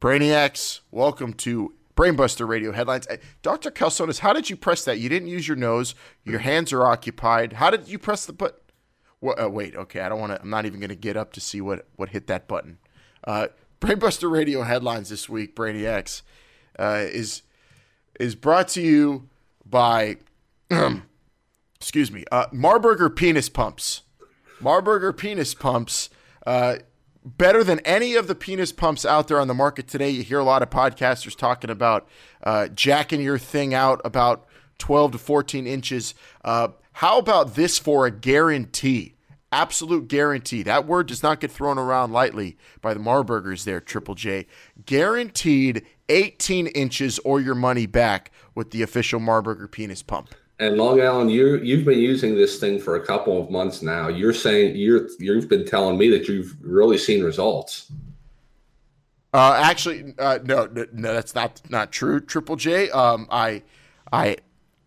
Brainiacs, welcome to Brainbuster Radio headlines. Dr. Calzones, how did you press that? You didn't use your nose. Your hands are occupied. How did you press the button? Uh, wait, okay. I don't want to. I'm not even going to get up to see what what hit that button. Uh, Brainbuster Radio headlines this week, Brainiacs, uh, is is brought to you by, excuse me, uh, Marburger penis pumps. Marburger penis pumps, uh, better than any of the penis pumps out there on the market today. You hear a lot of podcasters talking about uh, jacking your thing out about 12 to 14 inches. Uh, how about this for a guarantee? Absolute guarantee. That word does not get thrown around lightly by the Marburgers there, Triple J. Guaranteed 18 inches or your money back with the official Marburger penis pump.
And Long Island, you you've been using this thing for a couple of months now. You're saying you're you've been telling me that you've really seen results.
Uh, actually, uh, no, no, no, that's not not true. Triple J. Um, I, I,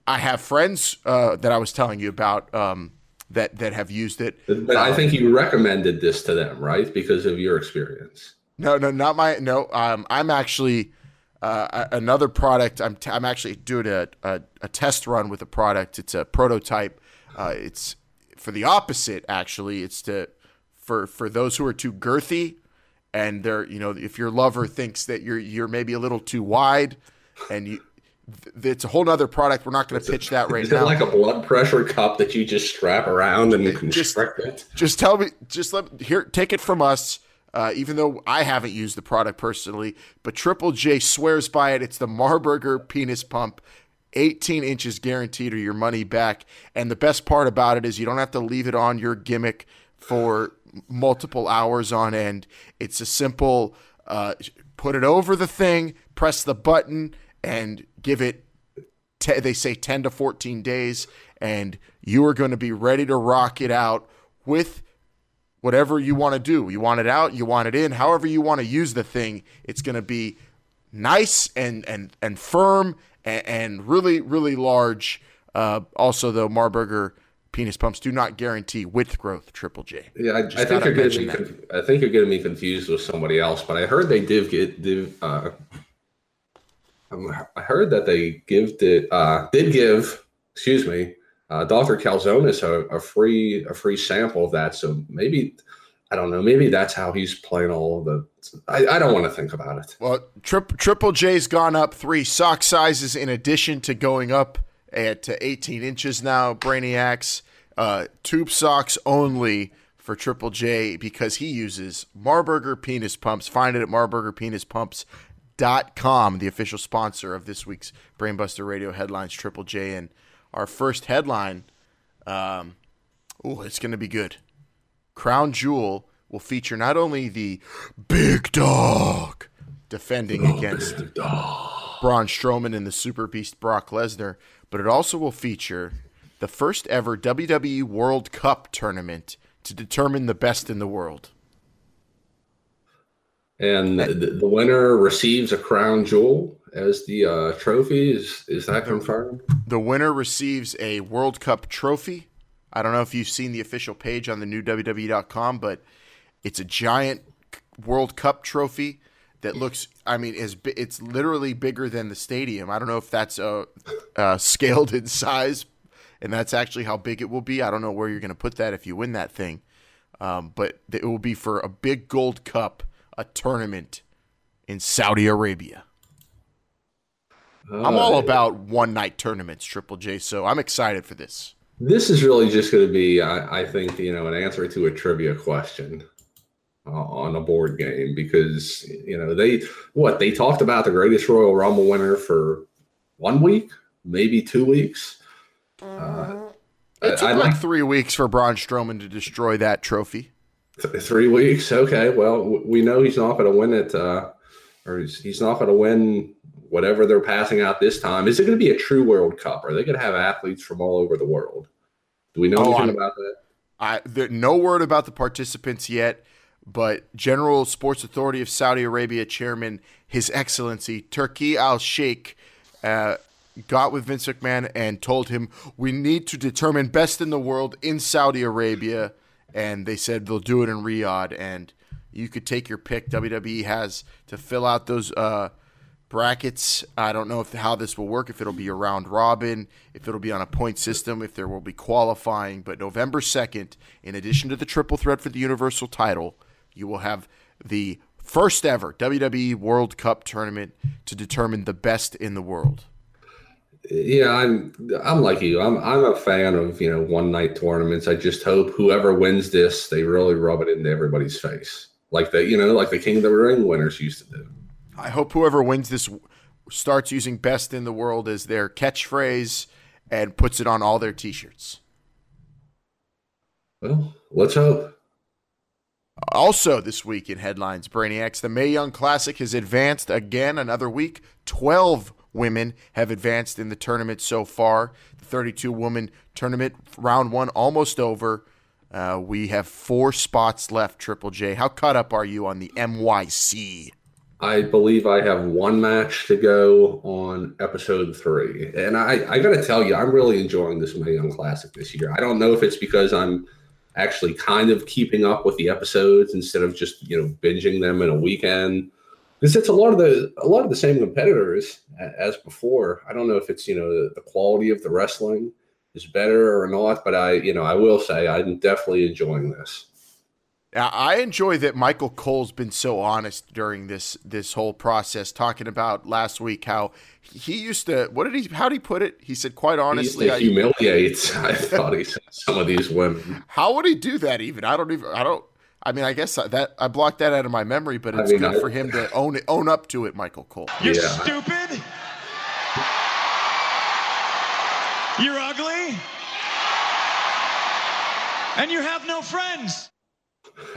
I have friends uh, that I was telling you about um, that that have used it.
But I think you recommended this to them, right? Because of your experience.
No, no, not my. No, um, I'm actually uh, another product. I'm t- I'm actually doing a, a, a test run with a product. It's a prototype. Uh, it's for the opposite. Actually, it's to for for those who are too girthy and they're you know if your lover thinks that you're you're maybe a little too wide and you it's a whole other product we're not going to pitch that right
Is
now
it like a blood pressure cup that you just strap around and
just,
constrict it?
just tell me just let here take it from us uh, even though I haven't used the product personally, but Triple J swears by it. It's the Marburger penis pump, 18 inches guaranteed or your money back. And the best part about it is you don't have to leave it on your gimmick for multiple hours on end. It's a simple uh, put it over the thing, press the button, and give it. Te- they say 10 to 14 days, and you are going to be ready to rock it out with whatever you want to do. You want it out, you want it in, however you want to use the thing. It's going to be nice and and and firm and, and really really large. Uh, also, though, Marburger penis pumps do not guarantee width growth. Triple J.
Yeah, I, I think you're getting me. Conf- I think you're getting me confused with somebody else. But I heard they did get. Did, uh, I heard that they give did uh, did give. Excuse me, uh, Doctor Calzones a, a free a free sample of that. So maybe I don't know. Maybe that's how he's playing all the. I, I don't want to think about it.
Well, trip, Triple J's gone up three sock sizes in addition to going up at to 18 inches now. Brainiacs, uh, tube socks only for Triple J because he uses Marburger penis pumps. Find it at marburgerpenispumps.com, the official sponsor of this week's Brainbuster Radio headlines. Triple J and our first headline. Um, oh, it's going to be good. Crown Jewel will feature not only the big dog defending against dog. Braun Strowman and the Super Beast Brock Lesnar, but it also will feature the first ever WWE World Cup tournament to determine the best in the world.
And the, the winner receives a crown jewel as the uh, trophy. Is is that confirmed?
The winner receives a World Cup trophy. I don't know if you've seen the official page on the new WWE.com, but it's a giant World Cup trophy that looks. I mean, is it's literally bigger than the stadium. I don't know if that's uh, uh, scaled in size, and that's actually how big it will be. I don't know where you're going to put that if you win that thing, um, but it will be for a big gold cup, a tournament in Saudi Arabia. I'm all
Uh,
about one night tournaments, Triple J. So I'm excited for this.
This is really just going to be, I, I think, you know, an answer to a trivia question uh, on a board game because you know they what they talked about the greatest Royal Rumble winner for one week, maybe two weeks. Uh,
It
I-
took
I
like
like-
three weeks for Braun Strowman to destroy that trophy.
Th- three weeks. Okay. Well, w- we know he's not going to win it, uh, or he's, he's not going to win whatever they're passing out this time. Is it going to be a true World Cup? Are they going to have athletes from all over the world? Do we know
Oh,
anything
I'm-
about that?
I there, no word about the participants yet, but General Sports Authority of Saudi Arabia Chairman His Excellency Turki Al Sheikh uh, got with Vince McMahon and told him we need to determine best in the world in Saudi Arabia, and they said they'll do it in Riyadh, and you could take your pick. WWE has to fill out those. Uh, brackets. I don't know if how this will work. If it'll be a round robin, if it'll be on a point system, if there will be qualifying. But November second, in addition to the triple threat for the Universal title, you will have the first ever WWE World Cup tournament to determine the best in the world.
Yeah, I'm I'm like you. I'm I'm a fan of you know one night tournaments. I just hope whoever wins this, they really rub it into everybody's face, like the you know like the King of the Ring winners used to do.
I hope whoever wins this starts using best in the world as their catchphrase and puts it on all their t-shirts.
Well, let's hope.
Also, this week in headlines, Brainiacs, the Mae Young Classic has advanced again another week. 12 women have advanced in the tournament so far. The 32 woman tournament, round one almost over. Uh, we have four spots left, Triple J. How caught up are you on the MYC?
I believe I have one match to go on episode three. And I, I got to tell you, I'm really enjoying this Mae Young Classic this year. I don't know if it's because I'm actually kind of keeping up with the episodes instead of just you know binging them in a weekend because it's a lot of the a lot of the same competitors as before. I don't know if it's you know the, the quality of the wrestling is better or not, but I you know I will say I'm definitely enjoying this.
I enjoy that Michael Cole's been so honest during this this whole process, talking about last week how he used to. What did he? How did he put it? He said, "Quite honestly,
he humiliate." I thought he said some of these women.
How would he do that? Even I don't even. I don't. I mean, I guess that I blocked that out of my memory, but it's I mean, good I, for him to own it, own up to it, Michael Cole.
You're yeah. stupid. You're ugly, and you have no friends.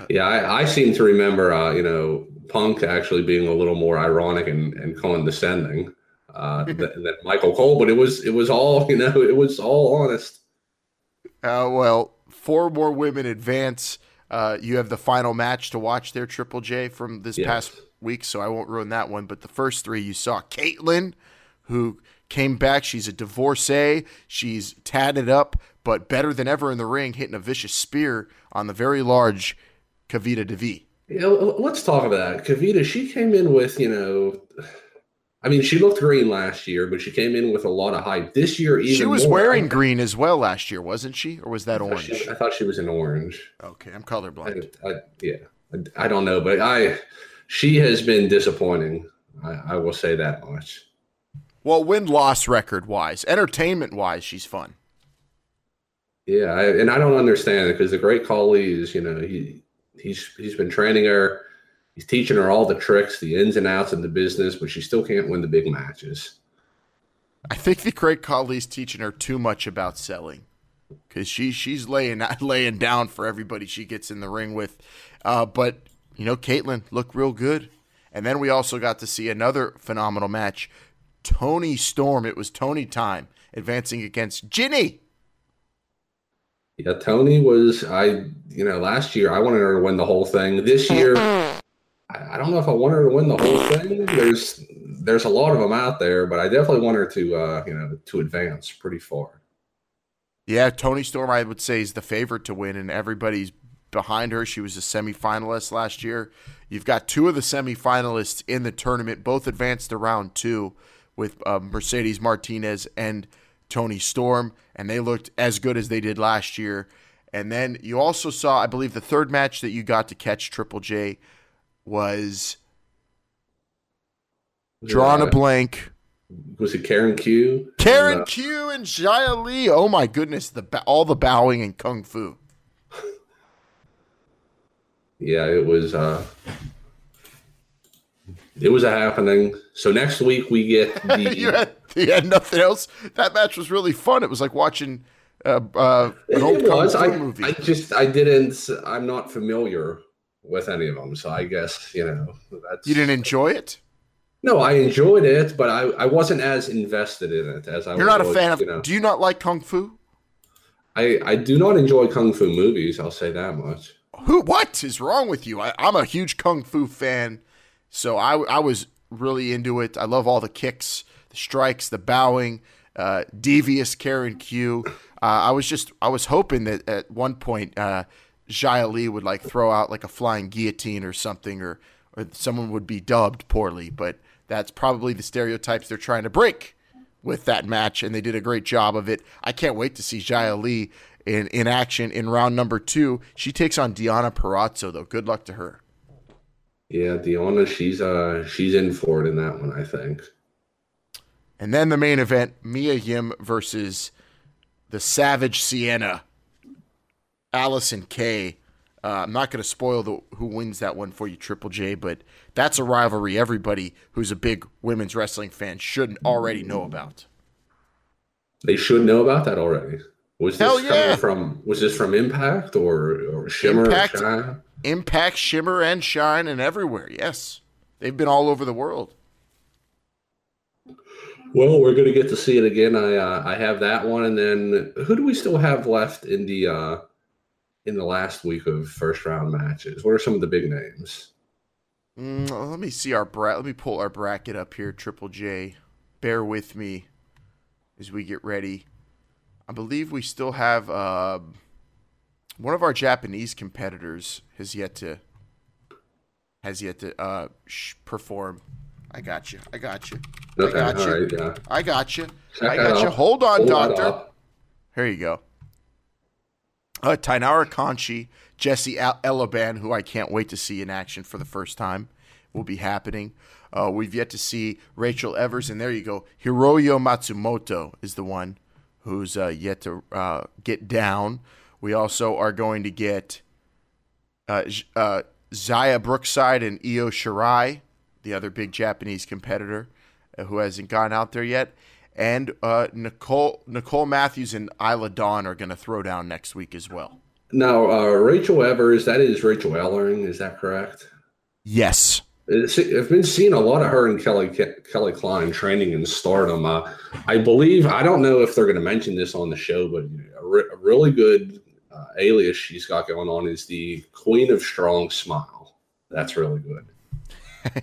Yeah, I, I seem to remember, uh, you know, Punk actually being a little more ironic and, and condescending uh, than, than, Michael Cole, but it was it was all you know, it was all honest.
Uh, well, four more women advance. Uh, you have the final match to watch there, Triple J, from this yes. past week, so I won't ruin that one. But the first three, you saw Kaitlyn, who came back. She's a divorcee. She's tatted up, but better than ever in the ring, hitting a vicious spear on the very large Kavita Devi.
Yeah, let's talk about that. Kavita, she came in with, you know, I mean, she looked green last year, but she came in with a lot of hype. This year, even
she was
more.
wearing green as well last year, wasn't she? Or was that
I
orange?
She, I thought she was in orange.
Okay, I'm colorblind.
I, I, uh, yeah, I, I, don't know, but I she has been disappointing. I, will say that much.
Well, win loss record wise, entertainment wise, she's fun.
Yeah, and I don't understand it because the great Khali is, you know, he he's he's been training her. He's teaching her all the tricks, the ins and outs of the business, but she still can't win the big matches.
I think the great Khali's teaching her too much about selling because she she's laying laying down for everybody she gets in the ring with. Uh, but you know, Kaitlyn looked real good, and then we also got to see another phenomenal match. Toni Storm. It was Toni time advancing against Jinny.
Yeah, Toni was I. You know, last year I wanted her to win the whole thing. This year, I don't know if I want her to win the whole thing. There's there's a lot of them out there, but I definitely want her to uh, you know to advance pretty far.
Yeah, Toni Storm, I would say, is the favorite to win, and everybody's behind her. She was a semifinalist last year. You've got two of the semifinalists in the tournament, both advanced to round two with uh, Mercedes Martinez and Toni Storm, and they looked as good as they did last year. And then you also saw, I believe, the third match that you got to catch Triple J was drawn a blank.
Was it Karen Q?
Karen Q and Xia Li. Oh my goodness, the all the bowing and kung fu.
yeah, it was. uh It was a happening. So next week we get the.
you had you had nothing else. That match was really fun. It was like watching uh, uh, an old was.
I,
movie.
I just I didn't. I'm not familiar with any of them, so I guess you know that's.
You didn't enjoy it.
No, I enjoyed it, but I, I wasn't as invested in it as I.
You're not a fan of. You know. Do you not like kung fu?
I I do not enjoy kung fu movies. I'll say that much.
Who? What is wrong with you? I, I'm a huge kung fu fan, so I I was really into it. I love all the kicks the strikes, the bowing, uh, devious Karen Q. Uh, I was just I was hoping that at one point uh, Xia Li would like throw out like a flying guillotine or something, or or someone would be dubbed poorly. But that's probably the stereotypes they're trying to break with that match, and they did a great job of it. I can't wait to see Xia Li in in action in round number two. She takes on Deonna Purrazzo, though. Good luck to her.
Yeah, Deonna, she's uh she's in for it in that one, I think.
And then the main event, Mia Yim versus the Savage Sienna, Allysin Kay. Uh, I'm not going to spoil the, who wins that one for you, Triple J, but that's a rivalry everybody who's a big women's wrestling fan should already know about.
They should know about that already. Was this
Hell
coming
yeah.
from was this from Impact or, or Shimmer
Impact.
or Shine?
Impact, Shimmer, and Shine, and everywhere. Yes, they've been all over the world.
Well, we're gonna get to see it again. I uh, I have that one, and then who do we still have left in the uh, in the last week of first round matches? What are some of the big names?
Mm, let me see our bra- Let me pull our bracket up here. Triple J, bear with me as we get ready. I believe we still have uh, one of our Japanese competitors has yet to has yet to uh, sh- perform. I got you. I got you. I got you.
right, yeah.
I got you.
Check
I got you. Hold on,
Hold
doctor. Here you go. Uh, Taynara Conti, Jesse Elaban, who I can't wait to see in action for the first time, will be happening. Uh, we've yet to see Rachel Evers, and there you go. Hiroyo Matsumoto is the one who's uh, yet to uh, get down. We also are going to get uh, uh, Xia Brookside and Io Shirai, the other big Japanese competitor uh, who hasn't gone out there yet. And uh, Nicole Nicole Matthews and Isla Dawn are going to throw down next week as well.
Now, uh, Rachel Evers, that is Rachel Ellering, is that correct?
Yes.
I've been seeing a lot of her and Kelly Kelly Klein training in Stardom. Uh, I believe I don't know if they're going to mention this on the show, but a, re- a really good uh, alias she's got going on is the Queen of Strong Smile. That's really good.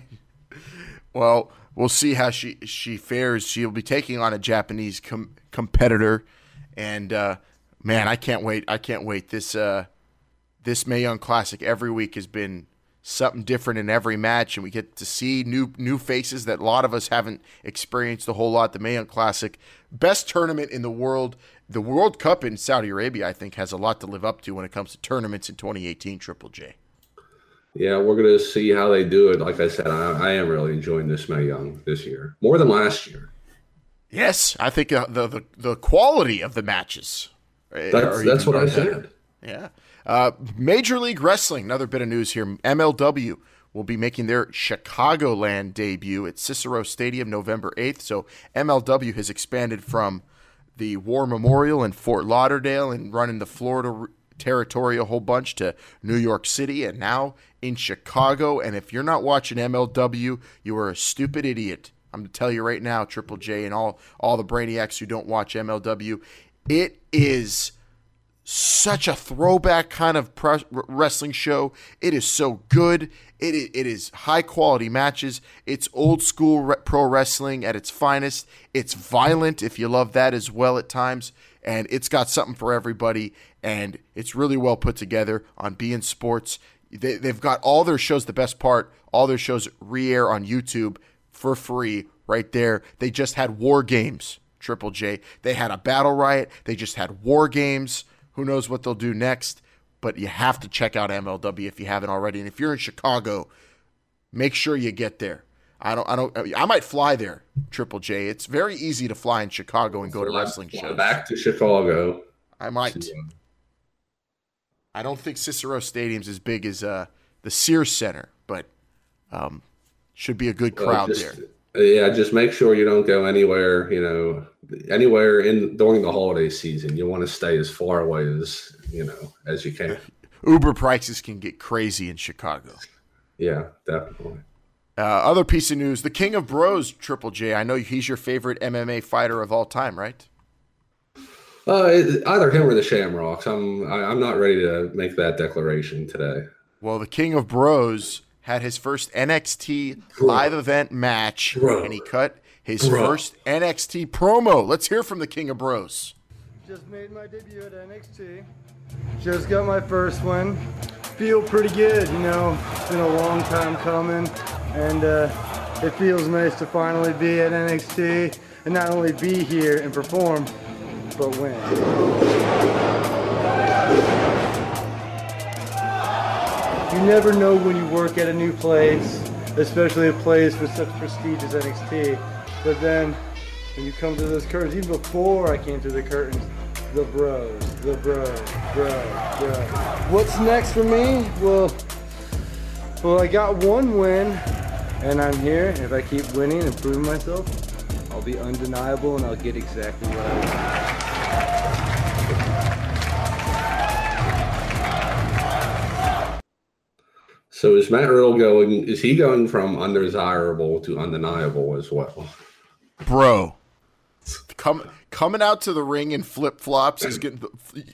Well, we'll see how she she fares. She'll be taking on a Japanese com- competitor, and uh, man, I can't wait. I can't wait. This uh, this Mae Young Classic every week has been something different in every match, and we get to see new new faces that a lot of us haven't experienced a whole lot. The Mae Young Classic, best tournament in the world. The World Cup in Saudi Arabia, I think, has a lot to live up to when it comes to tournaments in 2018. Triple J.
Yeah, we're going to see how they do it. Like I said, I, I am really enjoying this Mae Young this year more than last year.
Yes, I think uh, the, the the quality of the matches. uh,
That's that's what I said.
Yeah. Uh, Major League Wrestling, another bit of news here. MLW will be making their Chicagoland debut at Cicero Stadium November 8th. So MLW has expanded from the War Memorial in Fort Lauderdale and running the Florida territory a whole bunch to New York City and now in Chicago. And if you're not watching MLW, you are a stupid idiot. I'm going to tell you right now, Triple J and all, all the brainiacs who don't watch MLW, it is such a throwback kind of pre- wrestling show. It is so good. It it is high quality matches. It's old school re- pro wrestling at its finest. It's violent if you love that as well at times, and it's got something for everybody. And it's really well put together on beIN Sports. They, they've got all their shows. The best part, all their shows re-air on YouTube for free right there. They just had War Games. Triple J. They had a battle riot. They just had War Games. Who knows what they'll do next? But you have to check out MLW if you haven't already. And if you're in Chicago, make sure you get there. I don't. I don't. I might fly there, Triple J. It's very easy to fly in Chicago and go to wrestling shows.
Back to Chicago.
I might. I don't think Cicero Stadium's as big as uh, the Sears Center, but um, should be a good
Uh,
crowd
just-
there.
uh, Yeah, just make sure you don't go anywhere. You know, anywhere in during the holiday season. You want to stay as far away as you know as you can.
Uber prices can get crazy in Chicago.
Yeah, definitely.
Uh, other piece of news: the King of Bros, Triple J. I know he's your favorite MMA fighter of all time, right?
Uh, either him or the Shamrocks. I'm I, I'm not ready to make that declaration today.
Well, the King of Bros had his first NXT live event match,
Bro.
and he cut his
Bro.
first NXT promo. Let's hear from the King of Bros.
Just made my debut at NXT. Just got my first win. Feel pretty good, you know. It's been a long time coming, and uh, it feels nice to finally be at NXT and not only be here and perform, but win. You never know when you work at a new place, especially a place with such prestige as NXT. But then, when you come to those curtains, even before I came to the curtains, the bros, the bros, bro, bro. What's next for me? Well, well, I got one win, and I'm here. If I keep winning and proving myself, I'll be undeniable, and I'll get exactly what I want.
So is Matt Riddle going? Is he going from undesirable to undeniable as well?
Bro, come coming out to the ring in flip flops is getting.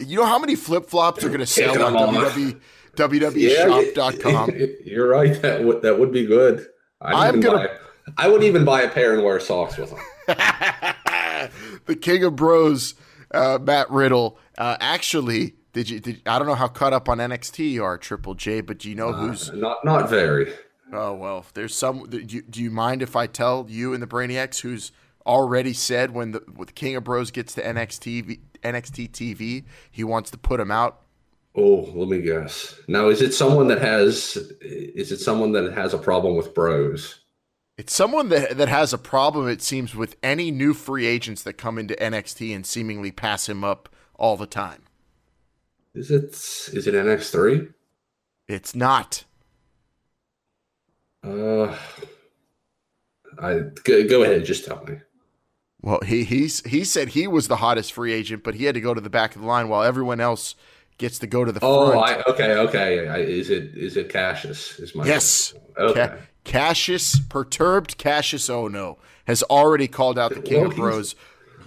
You know how many flip flops are going to sell on. WWE, WWEshop.com?
You're right. That would that would be good.
I'm gonna-
buy- I would even buy a pair and wear socks with them.
the King of Bros, uh, Matt Riddle. Uh, actually, did you? Did, I don't know how caught up on NXT you are, Triple J, but do you know who's?
Not not very.
Oh well, there's some. Do you, do you mind if I tell you and the Brainiacs who's already said when the, when the King of Bros gets to NXT NXT TV, he wants to put him out.
Oh, let me guess. Now, is it someone that has? Is it someone that has a problem with bros?
It's someone that that has a problem. It seems with any new free agents that come into NXT and seemingly pass him up all the time.
Is it? Is it NX three?
It's not.
Uh, I go, go ahead. Just tell me.
Well, he he's he said he was the hottest free agent, but he had to go to the back of the line while everyone else gets to go to the
Oh,
front.
I, okay, okay. I, is it is it Cassius? Is my
yes.
Okay.
Ca- Cassius, perturbed Cassius Oh no has already called out the King
Well,
of Bros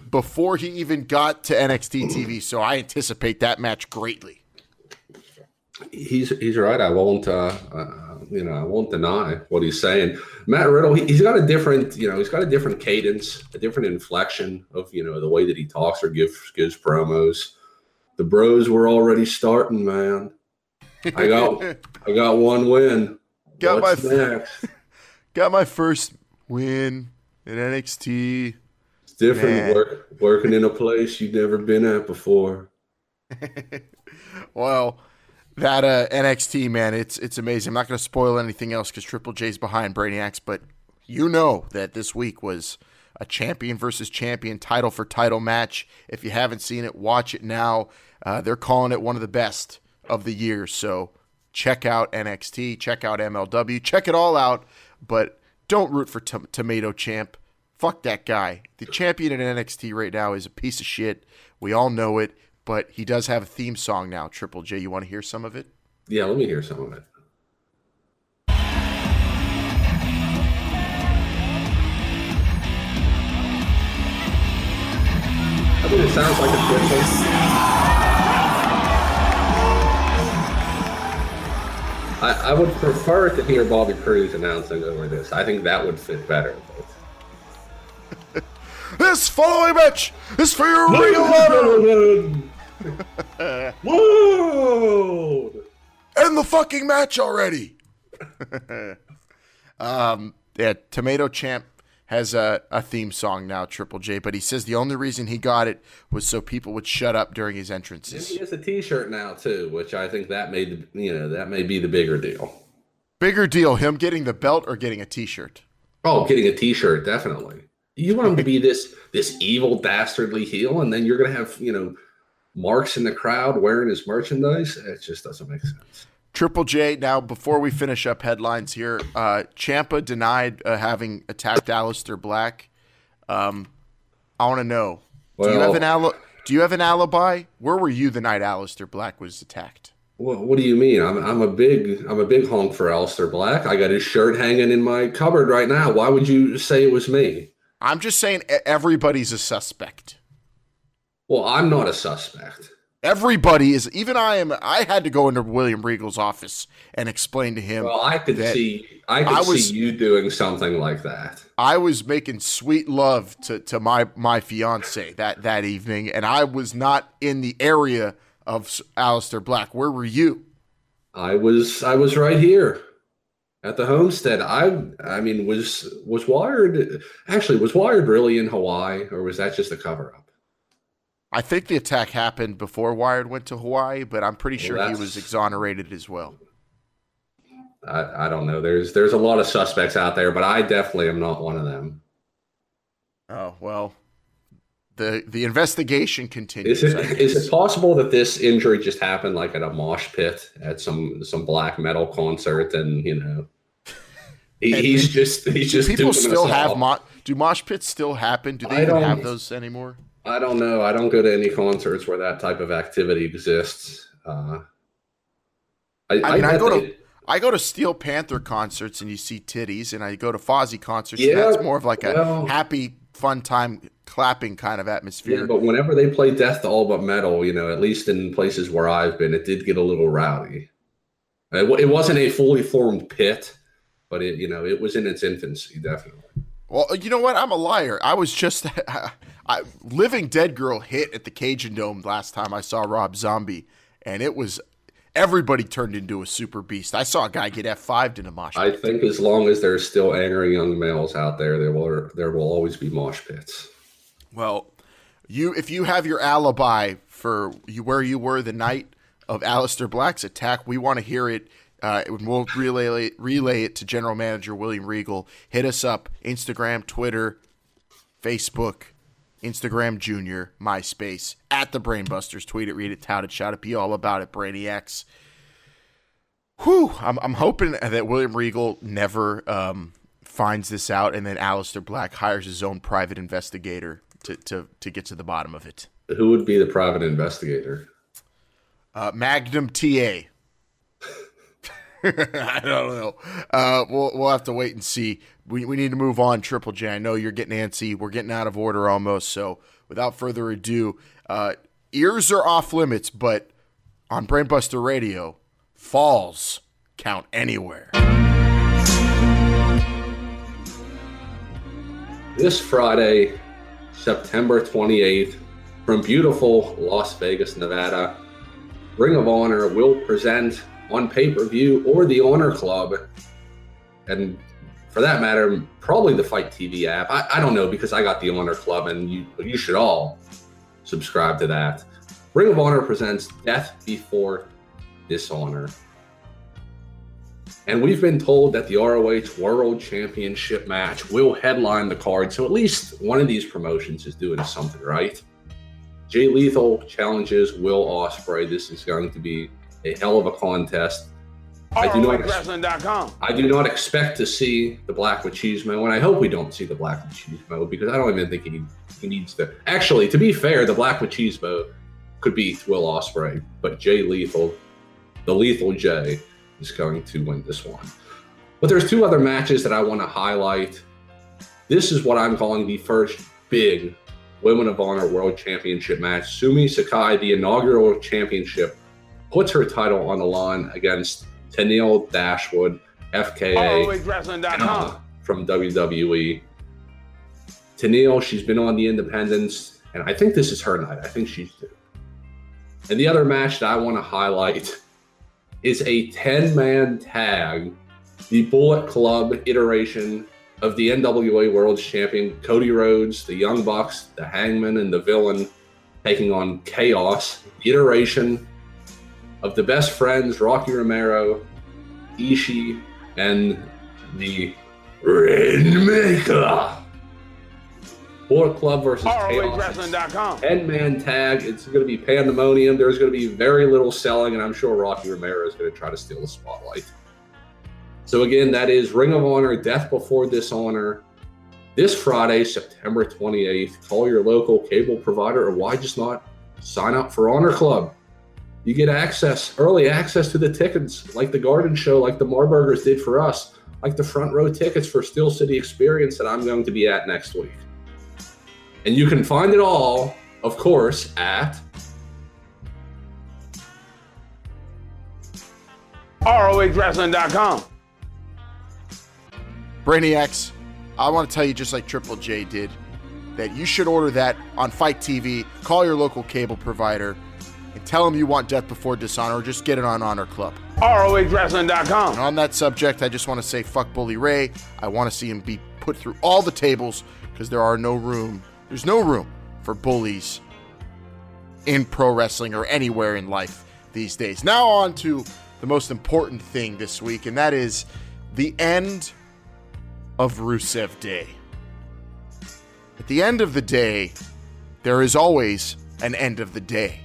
before he even got to NXT TV. So I anticipate that match greatly.
He's he's right. I won't uh, uh you know I won't deny what he's saying. Matt Riddle, he, he's got a different you know he's got a different cadence, a different inflection of you know the way that he talks or gives gives promos. The Bros were already starting, man. I got I got one win.
Got
What's
my-
next?
Got my first win in NXT.
It's different work, working in a place you've never been at before.
Well, that uh, NXT man, it's it's amazing. I'm not going to spoil anything else because Triple J's behind Brainiacs, but you know that this week was a champion versus champion, title for title match. If you haven't seen it, watch it now. Uh, they're calling it one of the best of the year. So check out NXT, check out MLW, check it all out. But don't root for Tom- Tomato Champ. Fuck that guy. The champion in NXT right now is a piece of shit. We all know it, but he does have a theme song now. Triple J, you want to hear some of it?
Yeah, let me hear some of it. I think it sounds like a Christmas. I, I would prefer to hear Bobby Cruise announcing over this. I think that would fit better.
This following match is for your of honor
Whoa!
and the fucking match already. um, yeah, Tomato Champ has a, a theme song now, Triple J, but he says the only reason he got it was so people would shut up during his
And
entrances.
he has a T-shirt now too, which I think that made the, you know that may be the bigger deal.
Bigger deal, him getting the belt or getting a T-shirt.
Oh, getting a T-shirt definitely. You want him to be this this evil dastardly heel, and then you're gonna have you know marks in the crowd wearing his merchandise. It just doesn't make sense.
Triple J. Now, before we finish up headlines here, uh, Ciampa denied uh, having attacked Aleister Black. Um, I want to know: Do you have an ali- Do you have an alibi? Where were you the night Aleister Black was attacked?
What, what do you mean? I'm I'm a big I'm a big honk for Aleister Black. I got his shirt hanging in my cupboard right now. Why would you say it was me?
I'm just saying, everybody's a suspect.
Well, I'm not a suspect.
Everybody is. Even I am. I had to go into William Regal's office and explain to him.
Well, I could see I could
I was-
see you doing something like that.
I was making sweet love to, to my my fiance that that evening, and I was not in the area of Aleister Black. Where were you?
I was I was right here at the homestead. I I mean was was Wired actually was Wired really in Hawaii or was that just a cover up?
I think the attack happened before Wired went to Hawaii, but I'm pretty
Well,
sure he was exonerated as well.
I, I don't know. There's there's a lot of suspects out there, but I definitely am not one of them.
Oh well, the the investigation continues.
Is it is it possible that this injury just happened like at a mosh pit at some some black metal concert and you know he,
And-
he's just he's just
people still have mo- do mosh pits still happen? Do they even have those anymore?
I don't know. I don't go to any concerts where that type of activity exists. Uh, I,
I mean, I
bet
go to- I go to Steel Panther concerts and you see titties, and I go to Fozzy concerts.
Yeah,
and that's more of like a
well-
happy, fun time, clapping kind of
Yeah,
atmosphere.
but whenever they play death to all but metal, you know, at least in places where I've been, it did get a little rowdy. It, it wasn't a fully formed pit, but it, you know, it was in its infancy, definitely.
Well, you know what? I'm a liar. I was just I, Living Dead Girl hit at the Cajun Dome last time I saw Rob Zombie, and it was everybody turned into a super beast. I saw a guy get F5'd in a mosh pit.
I think as long as there's still angry young males out there, there will there will always be mosh pits.
Well, you if you have your alibi for you where you were the night of Aleister Black's attack, we want to hear it. Uh, we'll relay relay it to General Manager William Regal. Hit us up Instagram, Twitter, Facebook, Instagram Junior, MySpace at the Brainbusters. Tweet it, read it, tout it, shout it, be all about it. Brainiacs. Whew, I'm I'm hoping that William Regal never um, finds this out, and then Aleister Black hires his own private investigator to to to get to the bottom of it.
Who would be the private investigator?
Uh, Magnum TA. I don't know. Uh, we'll we'll have to wait and see. We we need to move on. Triple J. I know you're getting antsy. We're getting out of order almost. So without further ado, uh, ears are off limits, but on Brainbuster Radio, falls count anywhere.
This Friday, September 28th, from beautiful Las Vegas, Nevada, Ring of Honor will present on pay per view or the Honor Club, and for that matter, probably the FITE TV app. I, I don't know because I got the Honor Club, and you you should all subscribe to that. Ring of Honor presents Death Before Dishonor. And we've been told that the ROH World Championship match will headline the card. So at least one of these promotions is doing something right. Jay Lethal challenges Will Ospreay. This is going to be a hell of a contest. I do not
ROHWrestling.com.
I do not expect to see the Black Machismo, and I hope we don't see the Black Machismo because I don't even think he, he needs to. Actually, to be fair, the Black Machismo could beat Will Ospreay, but Jay Lethal, the Lethal J, is going to win this one. But there's two other matches that I want to highlight. This is what I'm calling the first big Women of Honor World Championship match. Sumie Sakai, the inaugural championship, puts her title on the line against Tennille Dashwood, FKA from WWE. Tennille, she's been on the independents, and I think this is her night. I think she's due. And the other match that I want to highlight is a 10 man tag, the Bullet Club iteration of the NWA World Champion Cody Rhodes, the Young Bucks, the Hangman, and the Villain taking on Chaos, the iteration of the best friends Rocky Romero, Ishii, and the Rainmaker. Bullet Club versus.
ROHWrestling.com.
10 man tag. It's going to be pandemonium. There's going to be very little selling, and I'm sure Rocky Romero is going to try to steal the spotlight. So, again, that is Ring of Honor Death Before Dishonor. This Friday, September 28th. Call your local cable provider, or why just not sign up for Honor Club? You get access, early access to the tickets, like the Garden Show, like the Marburgers did for us, like the front row tickets for Steel City Experience that I'm going to be at next week. And you can find it all, of course, at
ROHWrestling.com.
Brainiacs, I want to tell you just like Triple J did that you should order that on FITE TV. Call your local cable provider and tell them you want Death Before Dishonor or just get it on Honor Club. And
ROHWrestling.com.
on that subject, I just want to say fuck Bully Ray. I want to see him be put through all the tables because there are no room. There's no room for bullies in pro wrestling or anywhere in life these days. Now on to the most important thing this week, and that is the end of Rusev Day. At the end of the day, there is always an end of the day.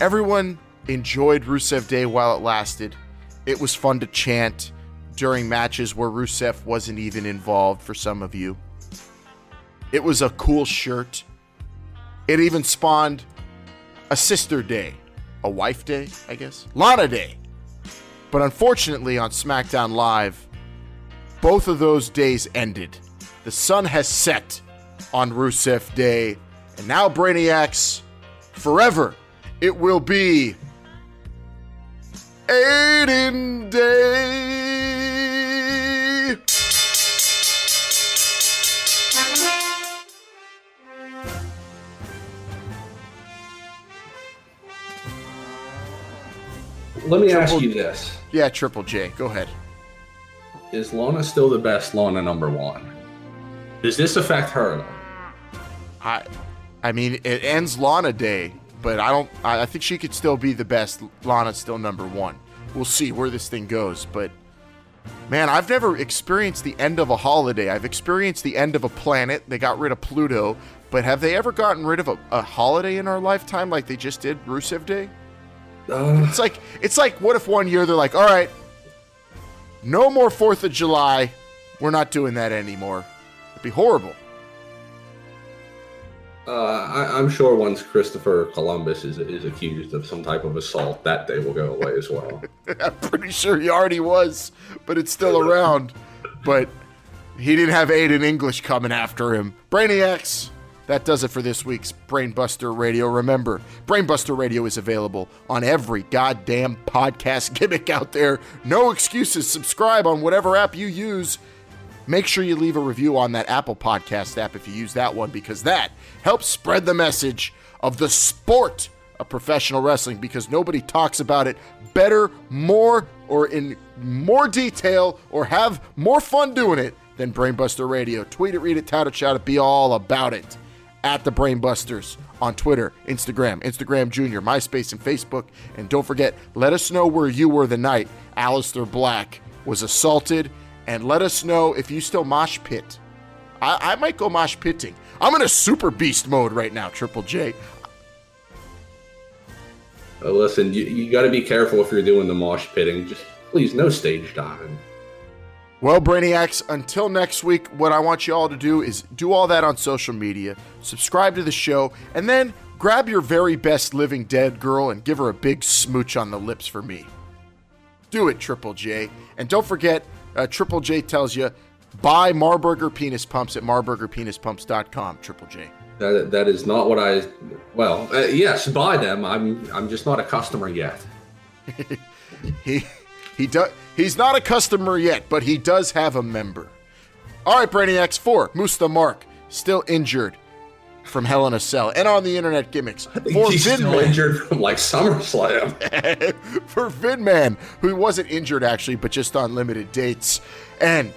Everyone enjoyed Rusev Day while it lasted. It was fun to chant during matches where Rusev wasn't even involved for some of you. It was a cool shirt. It even spawned a sister day, a wife day, I guess, Lana Day. But unfortunately, on SmackDown Live, both of those days ended. The sun has set on Rusev Day, and now Brainiacs, forever, it will be Aiden Day.
Let me ask you this:
Yeah, Triple J, go ahead.
Is Lana still the best Lana number one? Does this affect her?
I, I mean, it ends Lana Day, but I don't. I, I think she could still be the best. Lana's still number one. We'll see where this thing goes, but man, I've never experienced the end of a holiday. I've experienced the end of a planet. They got rid of Pluto, but have they ever gotten rid of a, a holiday in our lifetime like they just did Rusev Day?
Uh,
It's like it's like what if one year they're like, all right, no more Fourth of July. We're not doing that anymore. It'd be horrible.
Uh, I, I'm sure once Christopher Columbus is, is accused of some type of assault, that day will go away as well.
I'm pretty sure he already was, but it's still around. But he didn't have Aiden English coming after him. Brainiacs, that does it for this week's Brainbuster Radio. Remember, Brainbuster Radio is available on every goddamn podcast gimmick out there. No excuses. Subscribe on whatever app you use. Make sure you leave a review on that Apple Podcast app if you use that one, because that helps spread the message of the sport of professional wrestling because nobody talks about it better, more, or in more detail, or have more fun doing it than Brainbuster Radio. Tweet it, read it, tout it, shout it, be all about it. At the Brainbusters on Twitter, Instagram, Instagram Junior, MySpace, and Facebook. And don't forget, let us know where you were the night Aleister Black was assaulted, and let us know if you still mosh pit. I, I might go mosh pitting. I'm in a super beast mode right now, Triple J.
Uh, listen, you, you got to be careful if you're doing the mosh pitting. Just please, no stage diving.
Well, Brainiacs, until next week, what I want you all to do is do all that on social media, subscribe to the show, and then grab your very best living dead girl and give her a big smooch on the lips for me. Do it, Triple J. And don't forget, uh, Triple J tells you buy Marburger penis pumps at marburgerpenispumps.com, Triple J.
That, that is not what I. Well, uh, yes, buy them. I'm I'm just not a customer yet.
He he does he's not a customer yet, but he does have a member. All right, Brainiacs 4, Moose the Mark, still injured from Hell in a Cell and on the internet gimmicks. For
He's still injured from like SummerSlam.
for Vinman, who wasn't injured actually, but just on limited dates, and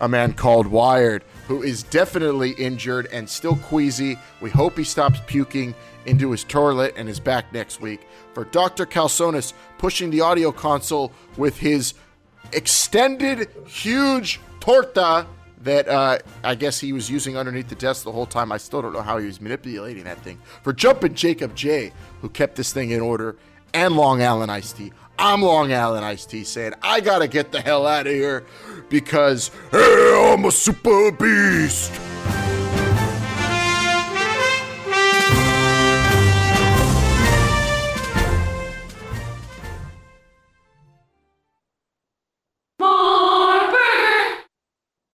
a man called Wired, who is definitely injured and still queasy. We hope he stops puking into his toilet and is back next week. For Dr. Calzones pushing the audio console with his extended, huge torta that uh, I guess he was using underneath the desk the whole time. I still don't know how he was manipulating that thing. For Jumpin' Jacob J, who kept this thing in order, and Long Island Iced Tea. I'm Long Island Iced Tea saying, I gotta get the hell out of here because hey, I'm a super beast.